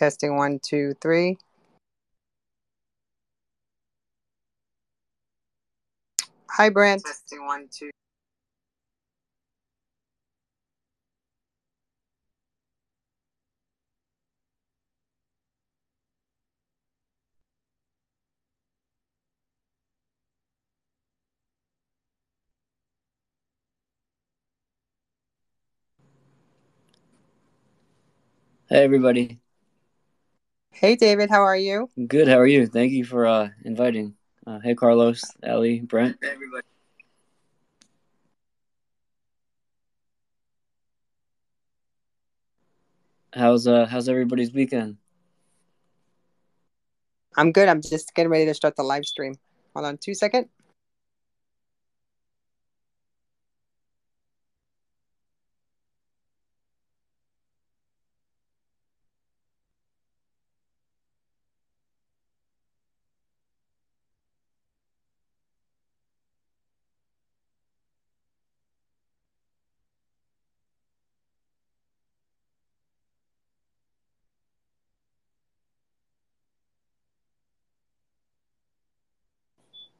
Testing one, two, three. Hi, Brent. Testing one, two. Hey, everybody. Hey, David. How are you? Good. How are you? Thank you for uh, inviting. Uh, hey, Carlos, Ellie, Brent. Hey, everybody. How's uh how's everybody's weekend? I'm good. I'm just getting ready to start the live stream. Hold on two seconds.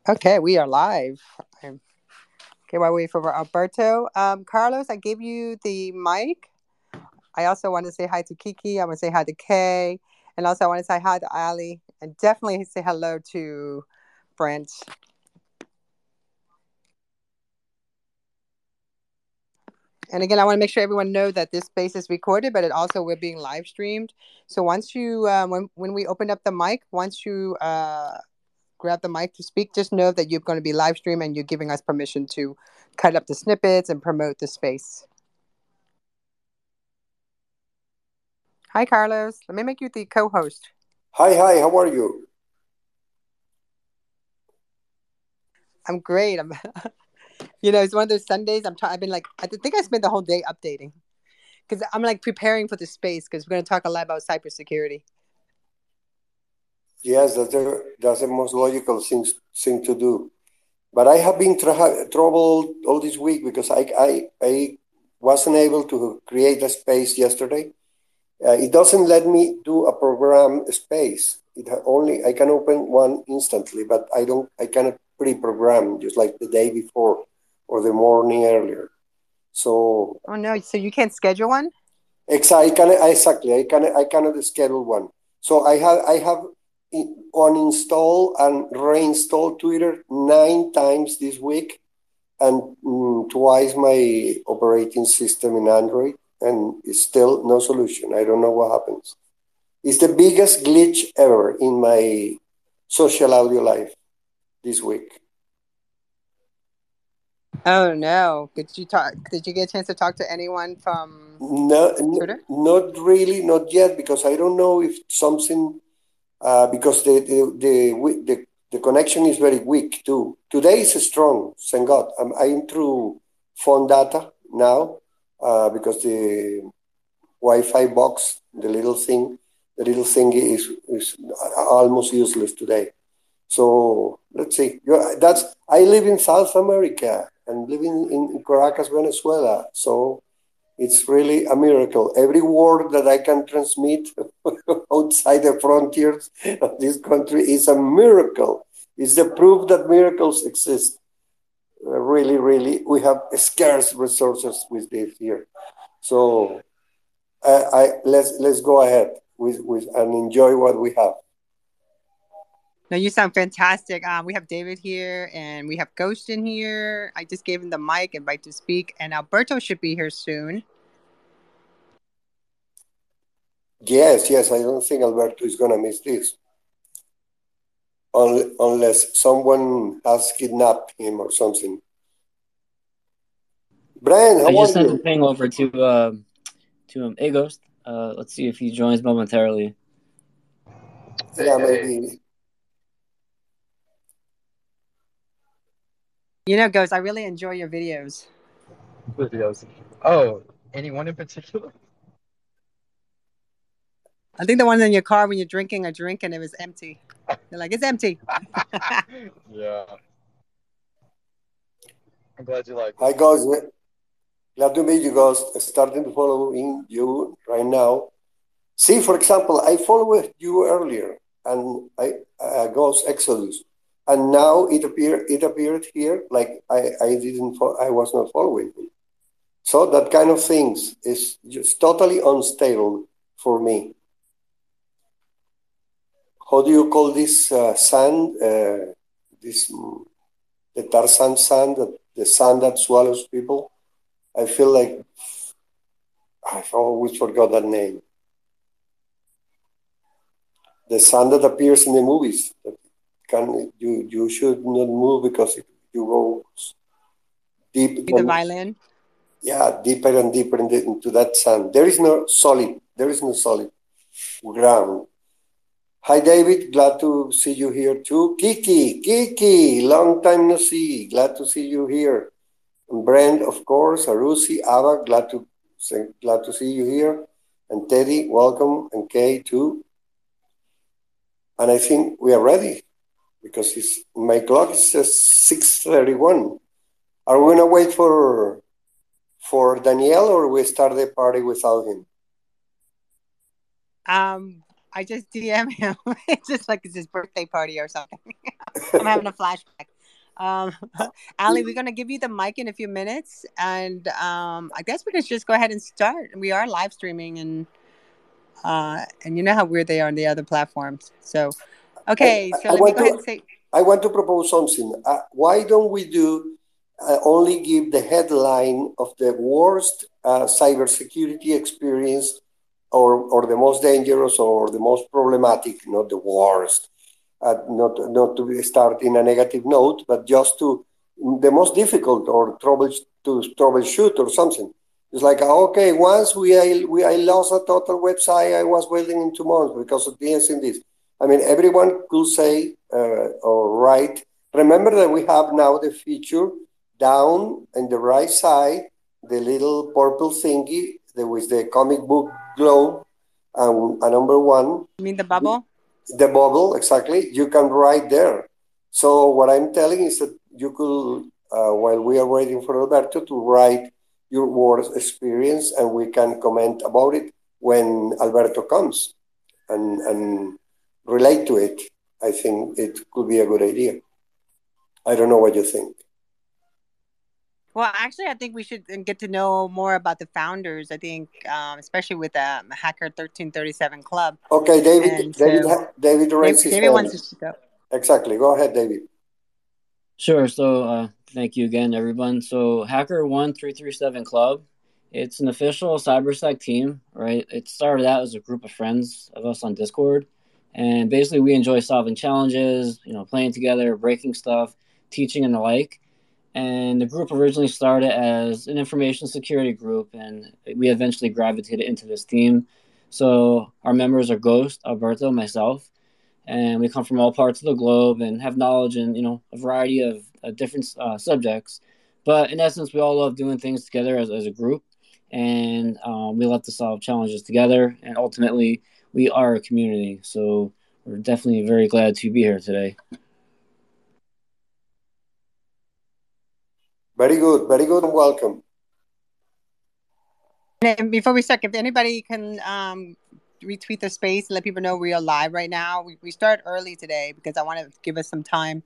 Okay, we are live. Okay, while we for Alberto. Um, Carlos, I gave you the mic. I also want to say hi to Kiki. I want to say hi to Kay. And also, I want to say hi to Ali. And definitely say hello to Brent. And again, I want to make sure everyone know that this space is recorded, but it also we're being live streamed. So once you, um, when when we open up the mic, once you uh, grab the mic to speak, just know that you're going to be live stream and you're giving us permission to cut up the snippets and promote the space. Hi, Carlos. Let me make you the co-host. Hi, hi. How are you? I'm great. I'm, you know, it's one of those Sundays. I'm. T- I've been like, I think I spent the whole day updating because I'm like preparing for the space because we're going to talk a lot about cybersecurity. Yes, that's the, that's the most logical thing, thing to do. But I have been tra- troubled all this week because I, I, I wasn't able to create a space yesterday. Uh, it doesn't let me do a program space. It only I can open one instantly, but I don't. I cannot pre-program just like the day before or the morning earlier. So. Oh no! So you can't schedule one. Exactly. I can, exactly. I can. I cannot schedule one. So I have. I have uninstall and reinstall Twitter nine times this week and mm, twice my operating system in Android, and it's still no solution. I don't know what happens. It's the biggest glitch ever in my social audio life this week. Oh no! Did you talk? Did you get a chance to talk to anyone from no, Twitter? Not really, not yet, because I don't know if something because the, the, the, the, the connection is very weak too. Today is strong, thank God. I'm, I'm through phone data now uh, because the Wi-Fi box, the little thing, the little thing is, is almost useless today. So let's see. That's I live in South America and living in Caracas, Venezuela. So it's really a miracle. Every word that I can transmit outside the frontiers of this country is a miracle. It's the proof that miracles exist. Uh, really, really, we have scarce resources with this here. So, uh, I let's let's go ahead with, with and enjoy what we have. No, you sound fantastic. Um, we have David here and we have Ghost in here. I just gave him the mic, invite to speak, and Alberto should be here soon. Yes, yes, I don't think Alberto is going to miss this. Unless someone has kidnapped him or something. Brian, how I just are sent you? the thing over to uh, to him. Hey, Ghost. Uh, let's see if he joins momentarily. Yeah, maybe. You know, Ghost, I really enjoy your videos. Videos. Oh, anyone in particular? I think the one in your car when you're drinking a drink and it was empty. They're like, it's empty. yeah. I'm glad you like it. Hi, guys. Glad to meet you guys. Starting to follow in you right now. See, for example, I followed you earlier, and I uh, Ghost Exodus, and now it appeared it appeared here like I I didn't I was not following him. So that kind of things is just totally unstable for me. How do you call this uh, sand? Uh, this mm, the Tarzan sand, the, the sand that swallows people. I feel like I've always forgot that name. The sand that appears in the movies. That can you you should not move because if you go deep. The violin. Yeah, deeper and deeper into that sand. There is no solid. There is no solid ground. Hi, David. Glad to see you here too. Kiki, Kiki, long time no see. Glad to see you here. And Brent, of course. Arusi, Ava, glad to glad to see you here. And Teddy, welcome. And Kay too. And I think we are ready because it's, my clock is six thirty-one. Are we gonna wait for for Daniel or we start the party without him? Um, I just DM him. it's just like it's his birthday party or something. I'm having a flashback. Um, Ali, we're gonna give you the mic in a few minutes, and um, I guess we can just go ahead and start. We are live streaming, and uh, and you know how weird they are on the other platforms. So, okay, I- so I let me want go to- ahead and say. I want to propose something. Uh, why don't we do uh, only give the headline of the worst uh, cybersecurity experience or, or the most dangerous or the most problematic, not the worst, uh, not, not to start in a negative note, but just to the most difficult or trouble to troubleshoot or something. It's like, okay, once we I, we I lost a total website, I was waiting in two months because of this and this. I mean, everyone could say uh, or write. Remember that we have now the feature down in the right side, the little purple thingy that was the comic book globe, and a number one, You mean the bubble? the bubble exactly. You can write there. So what I'm telling is that you could, uh, while we are waiting for Alberto, to write your worst experience, and we can comment about it when Alberto comes, and and relate to it. I think it could be a good idea. I don't know what you think. Well, actually, I think we should get to know more about the founders. I think, um, especially with the Hacker 1337 Club. Okay, David. And David. so- ha- David raised his David wants to speak up. Exactly. Go ahead, David. Sure. So, uh, thank you again, everyone. So, Hacker One Three Three Seven Club, it's an official cybersec team, right? It started out as a group of friends of us on Discord, and basically we enjoy solving challenges, you know, playing together, breaking stuff, teaching, and the like. And the group originally started as an information security group, and we eventually gravitated into this team. So, our members are Ghost, Alberto, myself and we come from all parts of the globe and have knowledge in you know a variety of uh, different uh, subjects but in essence we all love doing things together as, as a group and um, we love to solve challenges together and ultimately we are a community so we're definitely very glad to be here today Very good. Very good. And welcome. And before we start, if anybody can um, retweet the space and let people know we are live right now. We, we start early today because I want to give us some time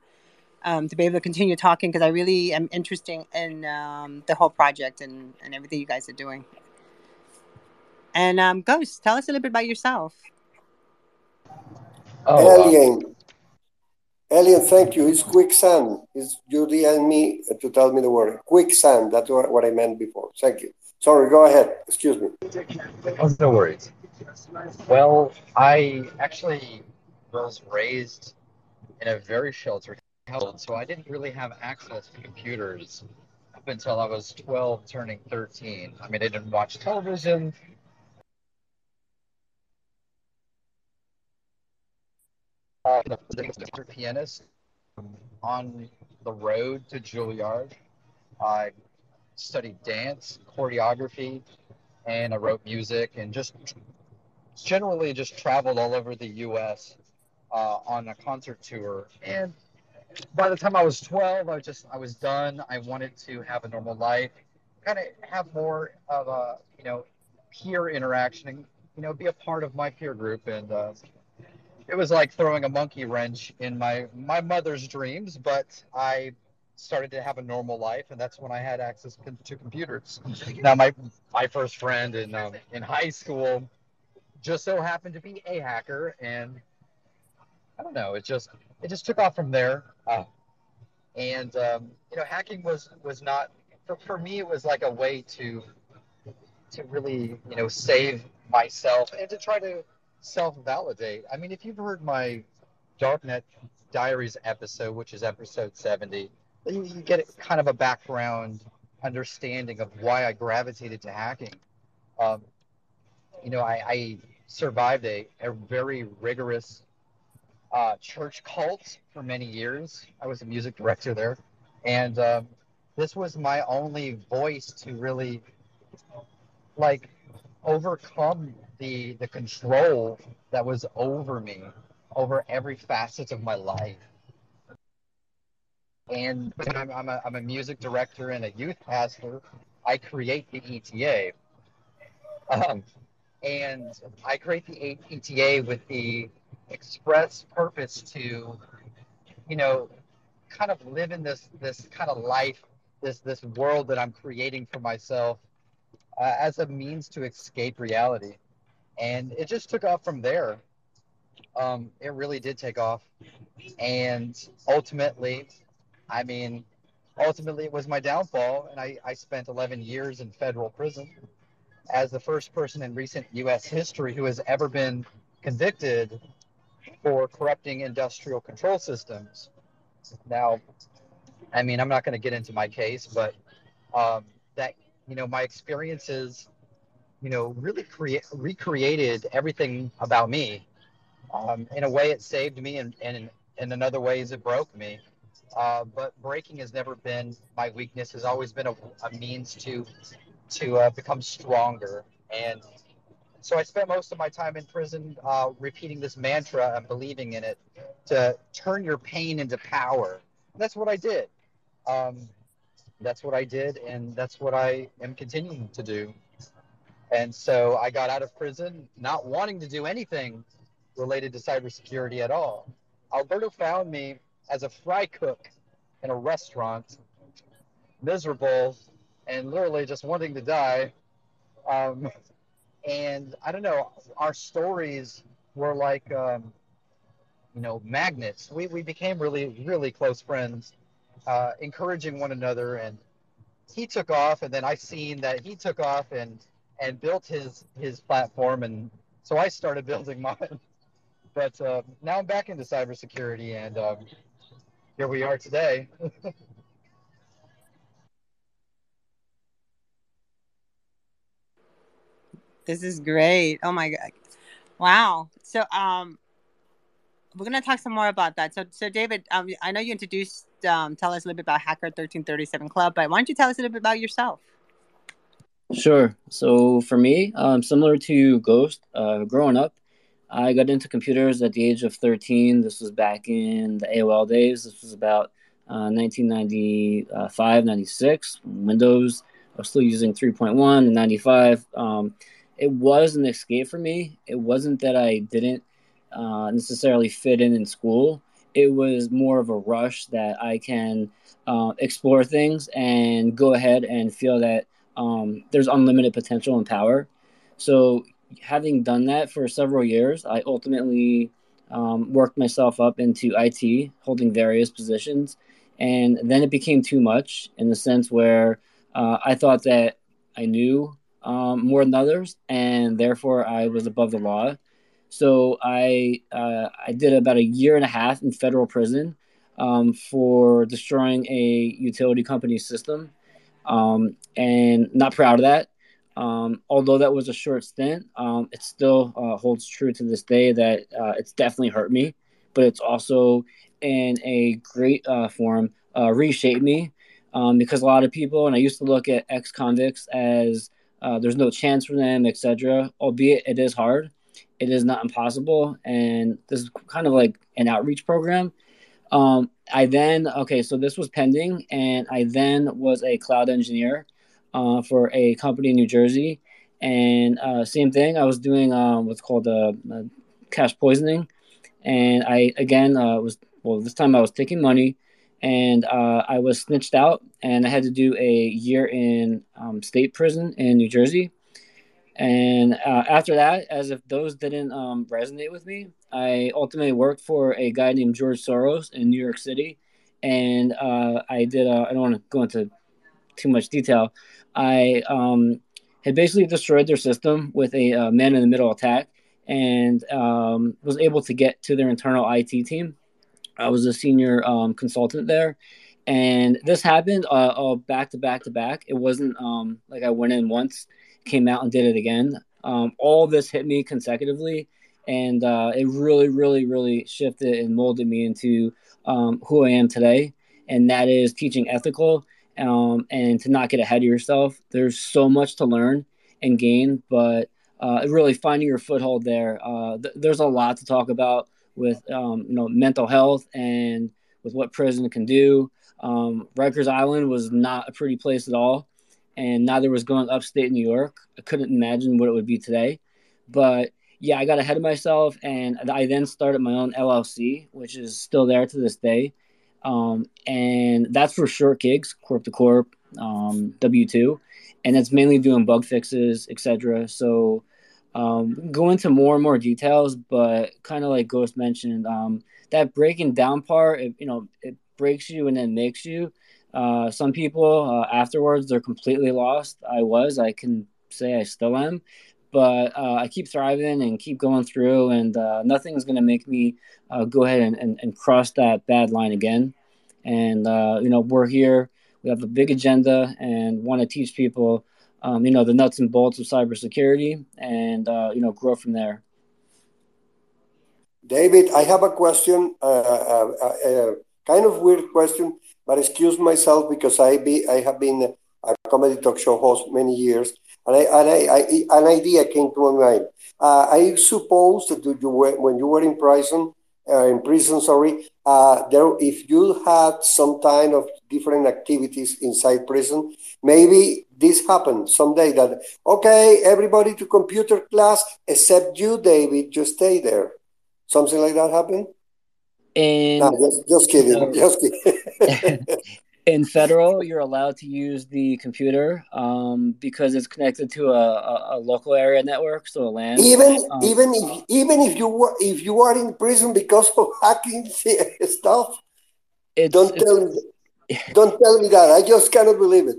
um, to be able to continue talking because I really am interested in um, the whole project and, and everything you guys are doing. And um, Ghost, tell us a little bit about yourself. Oh, Alien. Alien, thank you. It's quicksand. It's Judy and me to tell me the word. Quicksand. That's what, what I meant before. Thank you. Sorry, go ahead. Excuse me. oh, no worries. Well, I actually was raised in a very sheltered household, so I didn't really have access to computers up until I was 12, turning 13. I mean, I didn't watch television. Uh, the pianist on the road to Juilliard. I studied dance, choreography, and I wrote music and just generally just traveled all over the U.S. Uh, on a concert tour. And by the time I was 12, I just I was done. I wanted to have a normal life, kind of have more of a you know peer interaction, and you know, be a part of my peer group, and uh, it was like throwing a monkey wrench in my my mother's dreams. But I started to have a normal life, and that's when I had access to computers. Now, my my first friend in um, in high school just so happened to be a hacker, and I don't know, it just it just took off from there. Uh, and um, you know, hacking was was not for, for me. It was like a way to to really you know save myself and to try to self validate. I mean, if you've heard my Darknet Diaries episode, which is episode seventy, you, you get kind of a background understanding of why I gravitated to hacking. Um, you know, I, I survived a, a very rigorous uh, church cult for many years. I was a music director there, and um, this was my only voice to really like overcome the the control that was over me, over every facet of my life. And I'm, I'm, a, I'm a music director and a youth pastor. I create the ETA. Um, and I create the ETA with the express purpose to, you know, kind of live in this this kind of life, this this world that I'm creating for myself, uh, as a means to escape reality, and it just took off from there. Um, it really did take off, and ultimately, I mean, ultimately it was my downfall, and I, I spent 11 years in federal prison as the first person in recent U.S. history who has ever been convicted for corrupting industrial control systems. Now, I mean, I'm not going to get into my case, but um, that you know, my experiences, you know, really create recreated everything about me. Um, in a way, it saved me, and, and in, another ways, it broke me. Uh, but breaking has never been my weakness. Has always been a, a means to to uh, become stronger. And so I spent most of my time in prison uh, repeating this mantra and believing in it to turn your pain into power. And that's what I did. Um, that's what I did, and that's what I am continuing to do. And so I got out of prison not wanting to do anything related to cybersecurity at all. Alberto found me as a fry cook in a restaurant, miserable and literally just wanting to die. Um, and I don't know, our stories were like, um, you know, magnets. We, we became really, really close friends, uh, encouraging one another. And he took off, and then I seen that he took off and and built his his platform, and so I started building mine. But uh, now I'm back into cybersecurity, and um, here we are today. This is great. Oh my god. Wow. So um we're gonna talk some more about that. So so David, um, I know you introduced um, tell us a little bit about Hacker 1337 Club, but why don't you tell us a little bit about yourself? Sure. So for me, um, similar to Ghost, uh, growing up, I got into computers at the age of 13. This was back in the AOL days. This was about uh, 1995, 96. Windows, I was still using 3.1 and 95. Um, it was an escape for me. It wasn't that I didn't uh, necessarily fit in in school. It was more of a rush that I can uh, explore things and go ahead and feel that um, there's unlimited potential and power. So, having done that for several years, I ultimately um, worked myself up into IT, holding various positions. And then it became too much in the sense where uh, I thought that I knew um, more than others, and therefore I was above the law. So I uh, I did about a year and a half in federal prison um, for destroying a utility company system, um, and not proud of that. Um, although that was a short stint, um, it still uh, holds true to this day that uh, it's definitely hurt me, but it's also in a great uh, form uh, reshaped me um, because a lot of people, and I used to look at ex convicts as uh, there's no chance for them, etc. Albeit it is hard, it is not impossible, and this is kind of like an outreach program. Um, I then okay, so this was pending, and I then was a cloud engineer uh, for a company in New Jersey, And uh, same thing, I was doing um, what's called uh, uh, cache poisoning. And I, again, uh, was, well, this time I was taking money and I was snitched out and I had to do a year in um, state prison in New Jersey. And uh, after that, as if those didn't um, resonate with me, I ultimately worked for a guy named George Soros in New York City. And uh, I did, I don't want to go into too much detail. I um, had basically destroyed their system with a uh, man in the middle attack and um, was able to get to their internal IT team. I was a senior um, consultant there. And this happened uh, all back to back to back. It wasn't um, like I went in once, came out and did it again. Um, all this hit me consecutively. And uh, it really, really, really shifted and molded me into um, who I am today. And that is teaching ethical um, and to not get ahead of yourself. There's so much to learn and gain, but uh, really finding your foothold there. Uh, th- there's a lot to talk about with um, you know mental health and with what prison can do. Um, Rikers Island was not a pretty place at all, and neither was going upstate New York. I couldn't imagine what it would be today, but yeah, I got ahead of myself, and I then started my own LLC, which is still there to this day. Um, and that's for short gigs, corp to corp, um, W two, and it's mainly doing bug fixes, etc. So um, go into more and more details, but kind of like Ghost mentioned, um, that breaking down part, it, you know, it breaks you and then makes you. Uh, some people uh, afterwards they're completely lost. I was, I can say I still am, but uh, I keep thriving and keep going through, and uh, nothing's going to make me uh, go ahead and, and, and, cross that bad line again. And, you know, we're here, we have a big agenda and want to teach people, um, you know, the nuts and bolts of cybersecurity and, you know, grow from there. David, I have a question, uh, a kind of weird question, but excuse myself because I be I have been a comedy talk show host many years and, I, and I, I, an idea came to my mind. Uh, I suppose that you were, when you were in prison, uh, in prison, sorry, uh, there, if you had some kind of different activities inside prison, maybe this happened someday that, okay, everybody to computer class except you, David, just stay there. Something like that happened? And no, just, just kidding. just kidding. in federal you're allowed to use the computer um, because it's connected to a, a, a, local area network so a LAN even um, even if even if you were if you are in prison because of hacking stuff don't tell me don't tell me that i just cannot believe it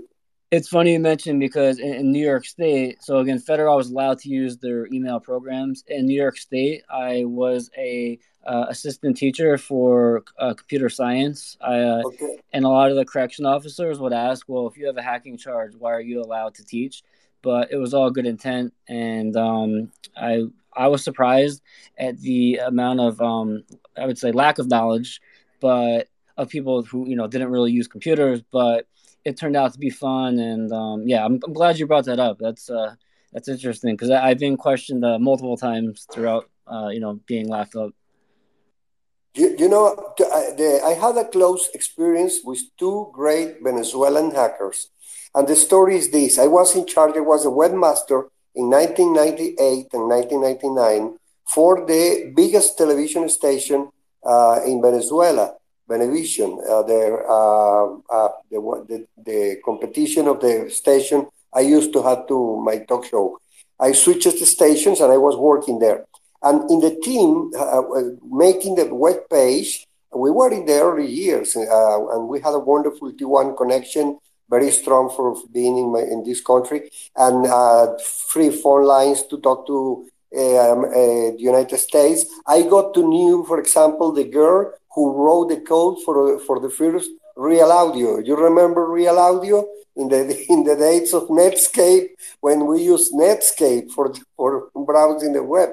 it's funny you mentioned because in, in, New York State, so again, federal was allowed to use their email programs. In New York State, I was a uh, assistant teacher for uh, computer science. I, uh, okay. And a lot of the correction officers would ask, well, if you have a hacking charge, why are you allowed to teach? But it was all good intent. And um, I, I was surprised at the amount of, um, I would say, lack of knowledge, but of people who, you know, didn't really use computers. But it turned out to be fun. And um, yeah, I'm, I'm glad you brought that up. That's, uh, that's interesting because I've been questioned uh, multiple times throughout, uh, you know, being laughed up. You, you know, the, I had a close experience with two great Venezuelan hackers. And the story is this I was in charge, I was a webmaster in 1998 and 1999 for the biggest television station uh, in Venezuela, Venevision. Uh, the, uh, uh, the, the, competition of the station I used to have to my talk show. I switched the stations and I was working there. And in the team uh, making the web page, we were in the early years uh, and we had a wonderful T1 connection, very strong for being in, my, in this country, and uh, free phone lines to talk to um, uh, the United States. I got to know, for example, the girl who wrote the code for, for the first Real Audio. You remember Real Audio? in the in the days of Netscape when we used Netscape for for browsing the web.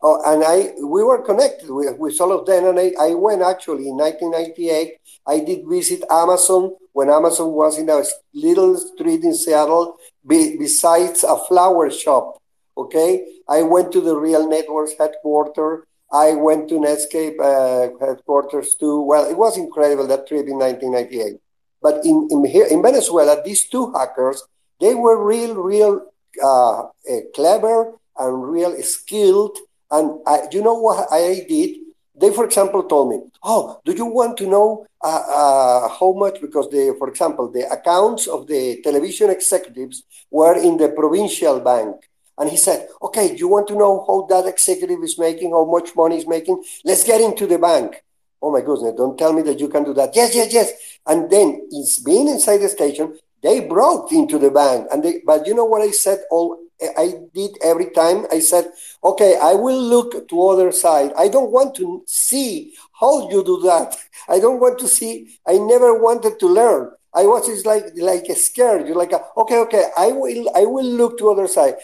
Oh, and I we were connected with, with all of them. And I, I went actually in 1998. I did visit Amazon when Amazon was in a little street in Seattle, be, besides a flower shop. Okay, I went to the Real Networks headquarters. I went to Netscape uh, headquarters too. Well, it was incredible that trip in 1998. But in, in, here, in Venezuela, these two hackers, they were real, real uh, uh, clever and real skilled. And I, you know what I did? They, for example, told me, "Oh, do you want to know uh, uh, how much?" Because they, for example, the accounts of the television executives were in the provincial bank. And he said, okay, you want to know how that executive is making, how much money is making? Let's get into the bank. Oh my goodness, don't tell me that you can do that. Yes, yes, yes. And then it's being inside the station, they broke into the bank. And they, but you know what I said all I did every time? I said, okay, I will look to other side. I don't want to see how you do that. I don't want to see, I never wanted to learn. I was just like like scared. You're like, okay, okay, I will I will look to other side.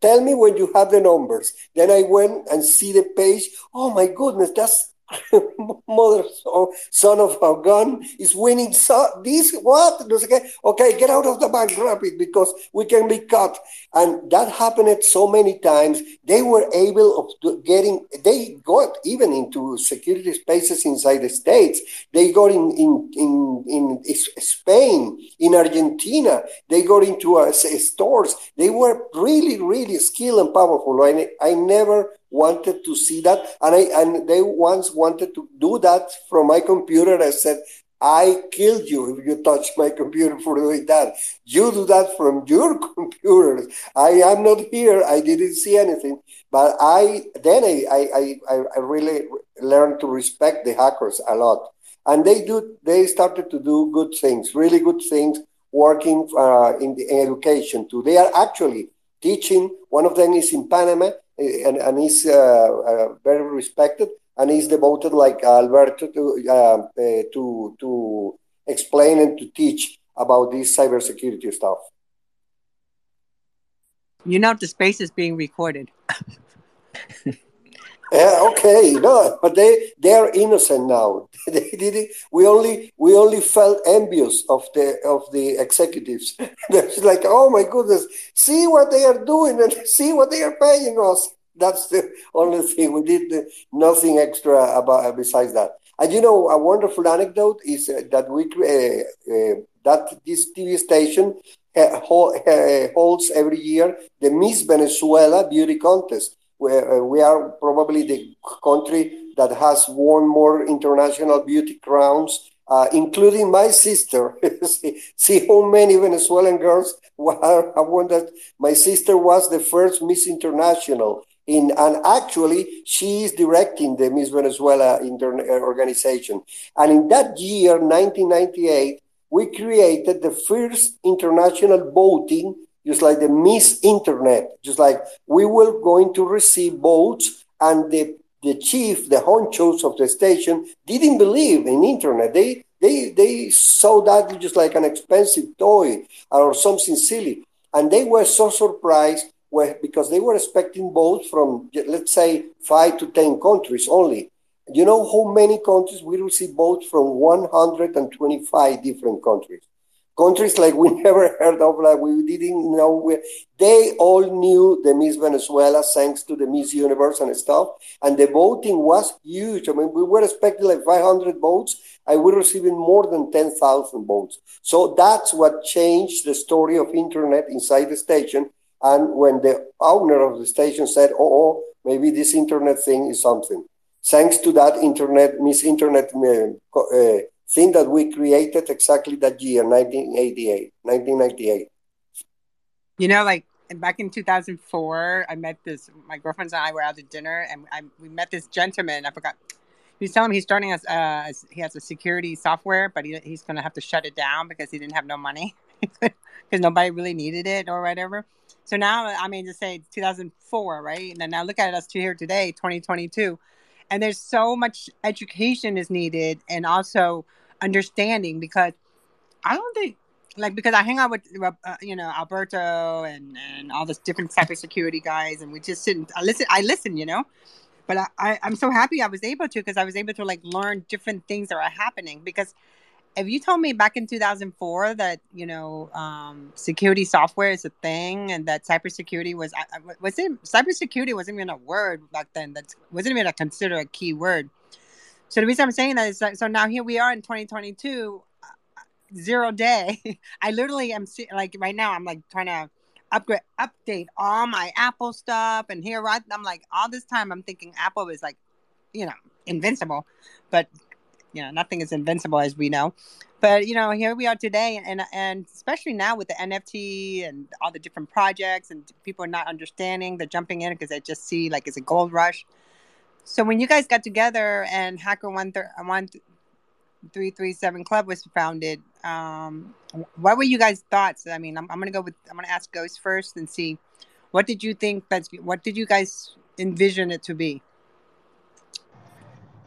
Tell me when you have the numbers. Then I went and see the page. Oh my goodness, that's mother or son of a gun is winning. So this what? Okay okay get out of the bank rapid because we can be caught. And that happened so many times. They were able of getting they got even into security spaces inside the states. They got in in in, in spain in argentina. They got into uh, stores. They were really really skilled and powerful. I, I never wanted to see that. And i and they once wanted to do that from my computer. I said i killed you if you touch my computer for doing that. You do that from your computers i am not here. I didn't see anything. But i then i i i, really learned to respect the hackers a lot. And they do they started to do good things really good things working uh, in the education too. They are actually teaching. One of them is in panama and, and he's uh, uh, very respected and he's devoted like Alberto to uh, to to explain and to teach about this cybersecurity stuff. You know the space is being recorded. Yeah, okay, no, but they they are innocent now. they did. We only we only felt envious of the of the executives. It's like, oh my goodness, see what they are doing and see what they are paying us. That's the only thing we did. Nothing extra about besides that. And you know, a wonderful anecdote is uh, that we uh, uh, that this TV station uh, holds every year the Miss Venezuela beauty contest where uh, we are probably the country that has won more international beauty crowns, uh, including my sister. see, see, how many Venezuelan girls were, I won that. My sister was the first Miss International. In, and actually, she is directing the Miss Venezuela inter- organization. And in that year, 1998, we created the first international voting just like the Miss Internet, just like we were going to receive votes and the the chief, the honchos of the station didn't believe in internet. They they they saw that just like an expensive toy or something silly. And they were so surprised because they were expecting votes from let's say five to ten countries only. You know how many countries we received votes from 125 different countries countries like we never heard of, like we didn't know. Where, they all knew the Miss Venezuela thanks to the Miss Universe and stuff. And the voting was huge. I mean, we were expecting like 500 votes, and we're receiving more than 10,000 votes. So that's what changed the story of internet inside the station. And when the owner of the station said, "Oh, oh maybe this internet thing is something," thanks to that internet, Miss Internet. Uh, uh, thing that we created exactly that year, 1988, 1998. You know, like back in 2004, I met this, my girlfriends and I were out to dinner and I, we met this gentleman. I forgot. He was telling me he's starting as, uh, as he has a security software, but he, he's going to have to shut it down because he didn't have no money because nobody really needed it or whatever. So now, I mean, just say 2004, right? And now look at us here today, 2022 and there's so much education is needed and also understanding because I don't think like because I hang out with uh, you know Alberto and and all this different cybersecurity guys and we just and I listen I listen you know? But I, I I'm so happy I was able to because I was able to like learn different things that are happening because if you told me back in 2004 that you know um, security software is a thing and that cybersecurity was was it cybersecurity wasn't even a word back then that wasn't even a consider a key word so the reason i'm saying that is that, so now here we are in 2022 uh, zero day i literally am like right now i'm like trying to upgrade update all my Apple stuff. And here right I'm like all this time I'm thinking Apple is like, you know, invincible. But you know, nothing is invincible as we know. But you know, here we are today and and especially now with the NFT and all the different projects and people are not understanding, they're jumping in because they just see like it's a gold rush. So when you guys got together and Hacker One One Three Three Seven Club was founded, um, what were you guys' thoughts? I mean, I'm, I'm gonna go with I'm gonna ask Ghost first and see what did you think that's what did you guys envision it to be?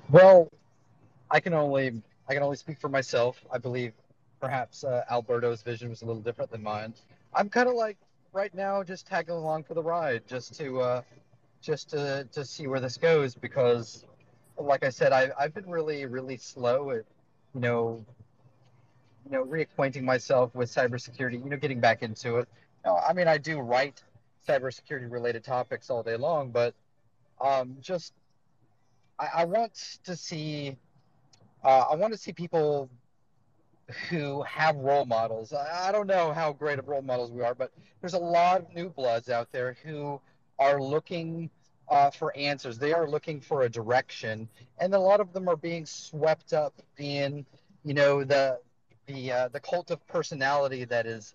Well, I can only I can only speak for myself. I believe perhaps uh, Alberto's vision was a little different than mine. I'm kind of like right now just tagging along for the ride, just to uh, just to to see where this goes because, like I said, I I've been really really slow at you know you know, reacquainting myself with cybersecurity, you know, getting back into it. I mean, I do write cybersecurity related topics all day long, but um, just I, I, want to see uh, I want to see people who have role models. I, don't know how great of role models we are, but there's a lot of new bloods out there who are looking uh, for answers. They are looking for a direction, and a lot of them are being swept up in, you know, the the uh, the cult of personality that is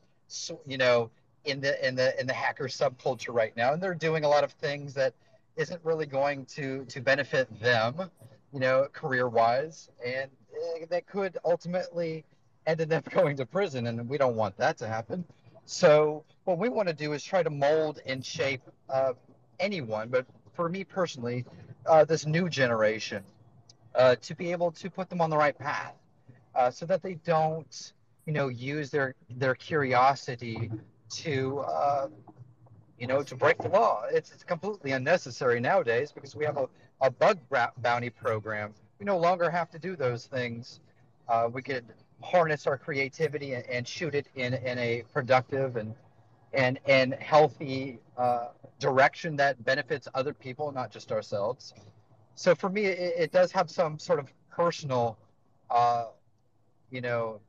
you know in the in the in the hacker subculture right now and they're doing a lot of things that isn't really going to to benefit them you know career wise and uh, that could ultimately end up going to prison and we don't want that to happen so what we want to do is try to mold and shape uh, anyone but for me personally uh, this new generation uh, to be able to put them on the right path uh, so that they don't, you know, use their their curiosity to, uh, you know, to break the law. It's, it's completely unnecessary nowadays because we have a, a bug bounty program. We no longer have to do those things. Uh, we could harness our creativity and, and, shoot it in, in a productive and and and healthy uh, direction that benefits other people, not just ourselves. So for me, it, it does have some sort of personal uh, you know,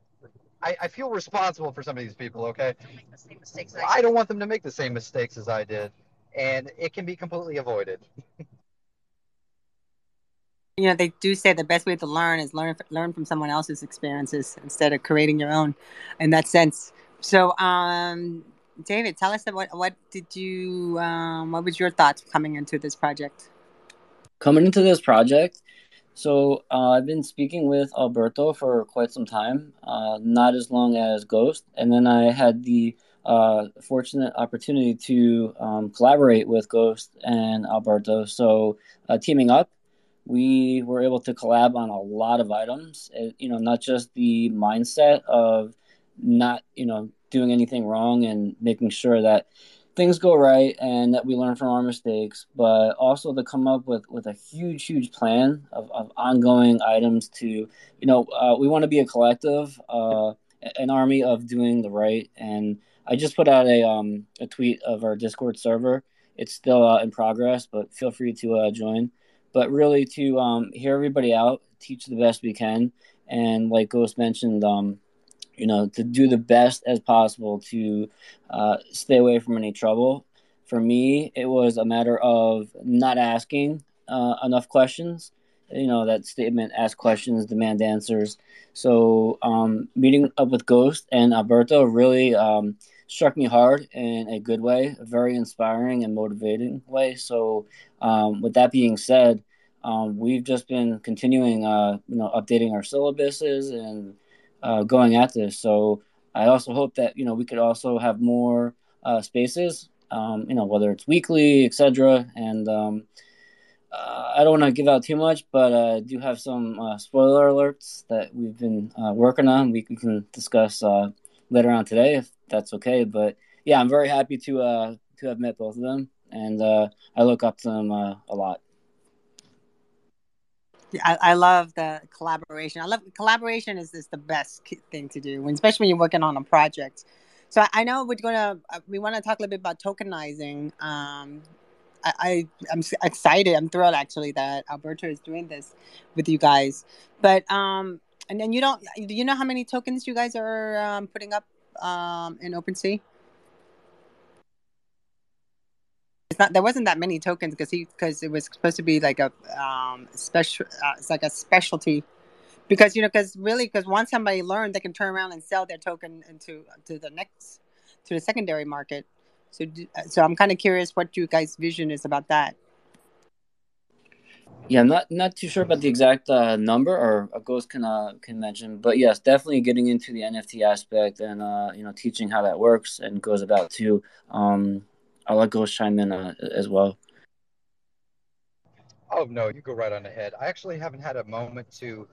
I, I feel responsible for some of these people. Okay, I don't want them to make the same mistakes as I did, and it can be completely avoided. you know, they do say the best way to learn is learn learn from someone else's experiences instead of creating your own. In that sense, so um, David, tell us what what did you um, what was your thoughts coming into this project? Coming into this project, so uh, I've been speaking with Alberto for quite some time, uh, not as long as Ghost, and then I had the uh, fortunate opportunity to um, collaborate with Ghost and Alberto. So uh, teaming up, we were able to collab on a lot of items. It, you know, not just the mindset of not you know doing anything wrong and making sure that things go right and that we learn from our mistakes, but also to come up with, with a huge, huge plan of, of ongoing items to, you know, uh, we want to be a collective, uh, an army of doing the right. And I just put out a, um, a tweet of our Discord server. It's still uh, in progress, but feel free to uh, join. But really to um, hear everybody out, teach the best we can. And like Ghost mentioned, um, you know, to do the best as possible to uh, stay away from any trouble. For me, it was a matter of not asking uh, enough questions. You know, that statement, ask questions, demand answers. So, um, meeting up with Ghost and Alberto really um, struck me hard in a good way, a very inspiring and motivating way. So, um, with that being said, um, we've just been continuing, uh, you know, updating our syllabuses and uh, going at this. So I also hope that you know we could also have more uh, spaces, um, you know, whether it's weekly, etc. And um, uh, I don't want to give out too much, but I do have some uh, spoiler alerts that we've been uh, working on. We, we can discuss uh, later on today if that's okay. But yeah, I'm very happy to to have met both of them, and I look up to them a lot. I, I love the collaboration. I love collaboration is, is the best thing to do, when, especially when you're working on a project. So I, I know we're gonna uh, we want to talk a little bit about tokenizing. Um, I, I am excited. I'm thrilled actually that Alberto is doing this with you guys. But um, and then you don't do you know how many tokens you guys are um, putting up um, in OpenSea? 100 million. It's not there wasn't that many tokens because he because it was supposed to be like a um special uh, it's like a specialty. Because you know because really because once somebody learned they can turn around and sell their token into to the next to the secondary market. So so i'm kind of curious what you guys vision is about that. Yeah i'm not not too sure about the exact uh, number or a ghost can uh, can mention but yes definitely getting into the nft aspect and uh, you know teaching how that works and goes about too. Um i'll let ghost chime in uh, as well oh no you go right on ahead i actually haven't had a moment to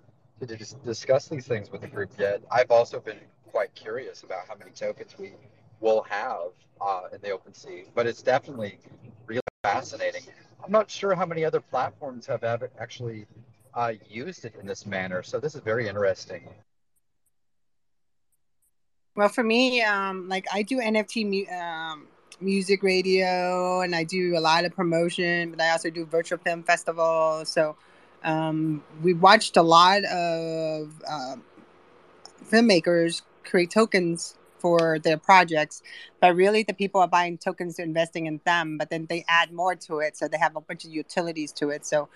to dis- discuss these things with the group yet. I've also been quite curious about how many tokens we will have uh, in the OpenSea, but it's definitely really fascinating. I'm not sure how many other platforms have ever actually uh, used it in this manner, so this is very interesting. Well, for me, um, like I do NFT mu- um, music radio, and I do a lot of promotion, but I also do virtual film festival. So um, we watched a lot of uh, filmmakers create tokens for their projects, but really the people are buying tokens, to investing in them, but then they add more to it, so they have a bunch of utilities to it. So,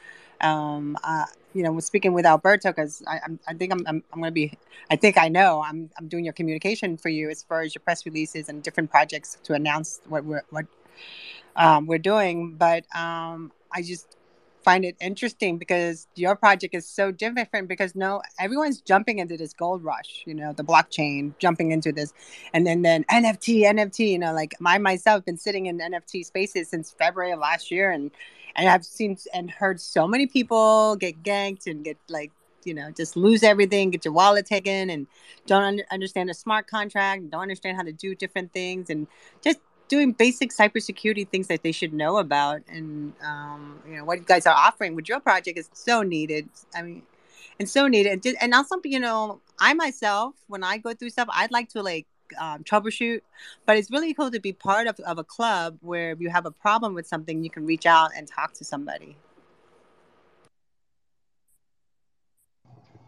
um, uh, you know, speaking with Alberto, because I, I'm, think I'm, I'm, I'm going to be, I think I know, I'm, I'm doing your communication for you as far as your press releases and different projects to announce what we're, what um, we're doing. But um, I just find it interesting because your project is so different because no everyone's jumping into this gold rush you know the blockchain jumping into this. And then then nft nft you know like i myself been sitting in nft spaces since february of last year and and i've seen and heard so many people get ganked and get like you know just lose everything get your wallet taken and don't un- understand a smart contract don't understand how to do different things and just doing basic cybersecurity things that they should know about. And um, you know what you guys are offering with your project is so needed. I mean, and so needed. And also, you know, I myself, when I go through stuff, I'd like to like um, troubleshoot, but it's really cool to be part of, of a club where if you have a problem with something, you can reach out and talk to somebody.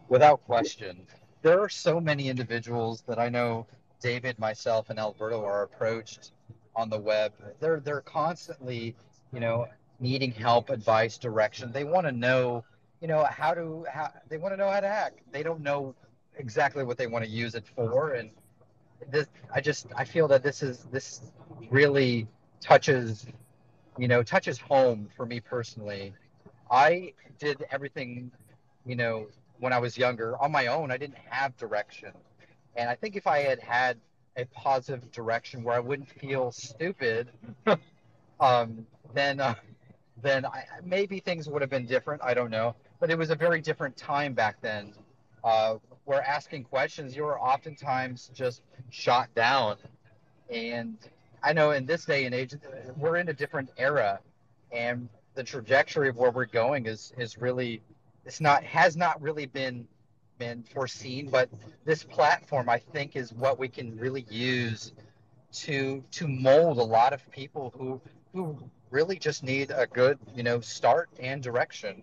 Without question, there are so many individuals that I know David, myself, and Alberto are approached on the web. They're they're constantly, you know, needing help, advice, direction. They want to know, you know, how to how they want to know how to hack. They don't know exactly what they want to use it for, and this I just I feel that this is this really touches, you know, touches home for me personally. I did everything, you know, when I was younger on my own. I didn't have direction, and I think if I had had a positive direction where I wouldn't feel stupid, um, then uh, then I, maybe things would have been different. I don't know, but it was a very different time back then. Uh, where asking questions, you were oftentimes just shot down, and I know in this day and age, we're in a different era, and the trajectory of where we're going is is really it's not has not really been been foreseen, but this platform I think is what we can really use to to mold a lot of people who who really just need a good you know start and direction.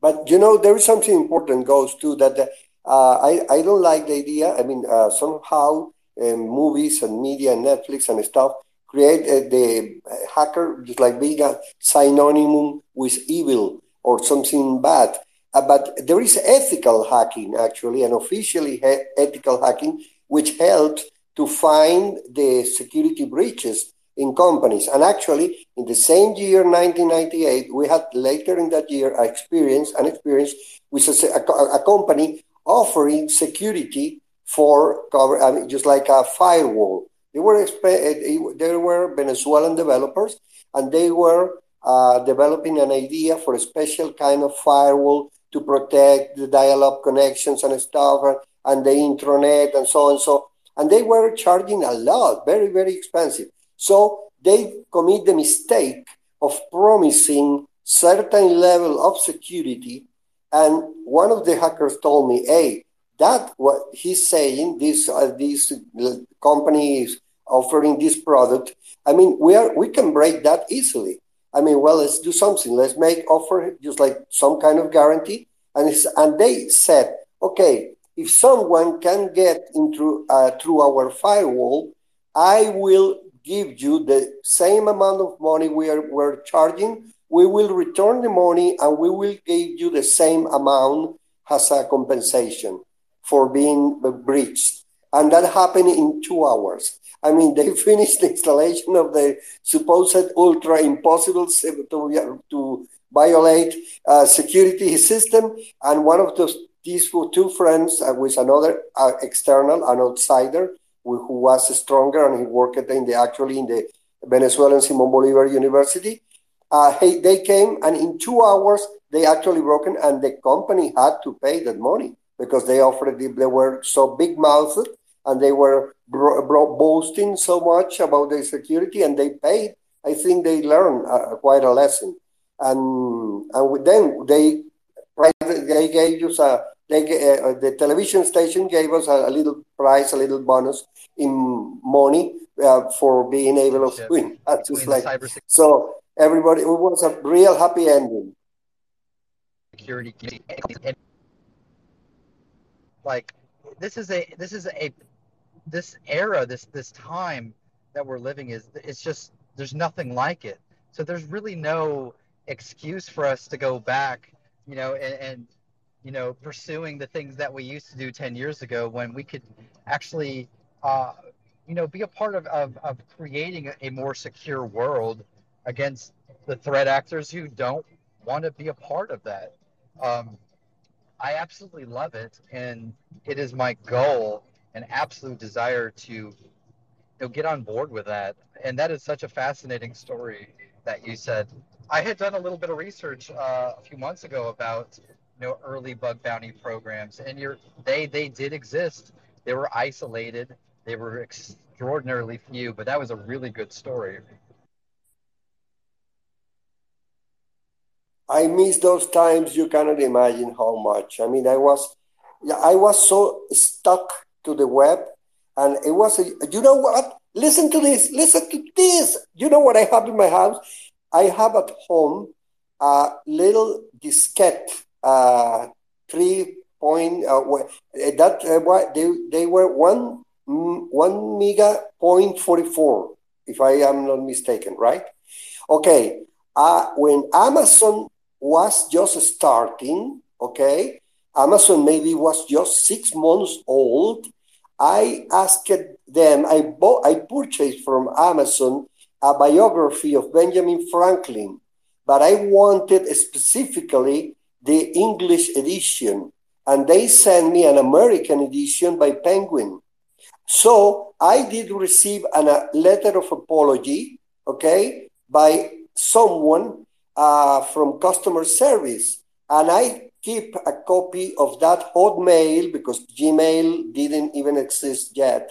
But you know there is something important goes to that. Uh, I I don't like the idea. I mean uh, somehow um, movies and media and Netflix and stuff create uh, the hacker just like being a synonym with evil or something bad but there is ethical hacking, actually, and officially ethical hacking, which helped to find the security breaches in companies. And actually, in the same year, 1998, we had later in that year experience, an experience with a, a, a company offering security for cover, I mean, just like a firewall. They were they were Venezuelan developers, and they were uh, developing an idea for a special kind of firewall to protect the dial-up connections and stuff and the intranet and so on. So and they were charging a lot very very expensive. So they commit the mistake of promising certain level of security and one of the hackers told me hey that what he's saying this uh, this company is offering this product i mean we are we can break that easily I mean, well, let's do something. Let's make offer just like some kind of guarantee. And and they said, okay, if someone can get into uh, through our firewall, I will give you the same amount of money we are we're charging. We will return the money and we will give you the same amount as a compensation for being breached. And that happened in two hours. I mean, they finished the installation of the supposed ultra impossible to, to violate uh, security system. And one of those these two friends uh, with another uh, external, an outsider, who, who, was stronger and he worked in the actually in the Venezuelan Simon Bolivar University. Uh, he, they came and in two hours they actually broken and the company had to pay that money because they offered they were so big mouthed and they were bro- bro- boasting so much about their security and they paid. I think they learned uh, quite a lesson and and then they they gave us a they uh, the television station gave us a, a, little prize, a little bonus in money uh, for being able to win. Just like so, everybody it was a real happy ending. Security, like this is a this is a this era this this time that we're living is it's just there's nothing like it. So there's really no excuse for us to go back, you know, and, and you know, pursuing the things that we used to do 10 years ago when we could actually, uh, you know, be a part of, of, of creating a more secure world against the threat actors who don't want to be a part of that. Um, I absolutely love it, and it is my goal and absolute desire to you know, get on board with that. And that is such a fascinating story that you said. I had done a little bit of research uh, a few months ago about you know early bug bounty programs, and you're they they did exist. They were isolated. They were extraordinarily few, but that was a really good story. I miss those times. You cannot imagine how much. I mean, I was, I was so stuck to the web, and it was. A, you know what? Listen to this. Listen to this. You know what I have in my house? I have at home a little diskette, uh, three point, uh, that uh, they, they were one, mm, one mega point 44, if I am not mistaken, right? Okay. Uh, when Amazon was just starting, okay, Amazon maybe was just six months old. I asked them, I bought, I purchased from Amazon a biography of Benjamin Franklin, but I wanted specifically the English edition, and they sent me an American edition by Penguin. So I did receive an, a letter of apology, okay, by someone uh, from customer service, and I keep a copy of that Hotmail because Gmail didn't even exist yet.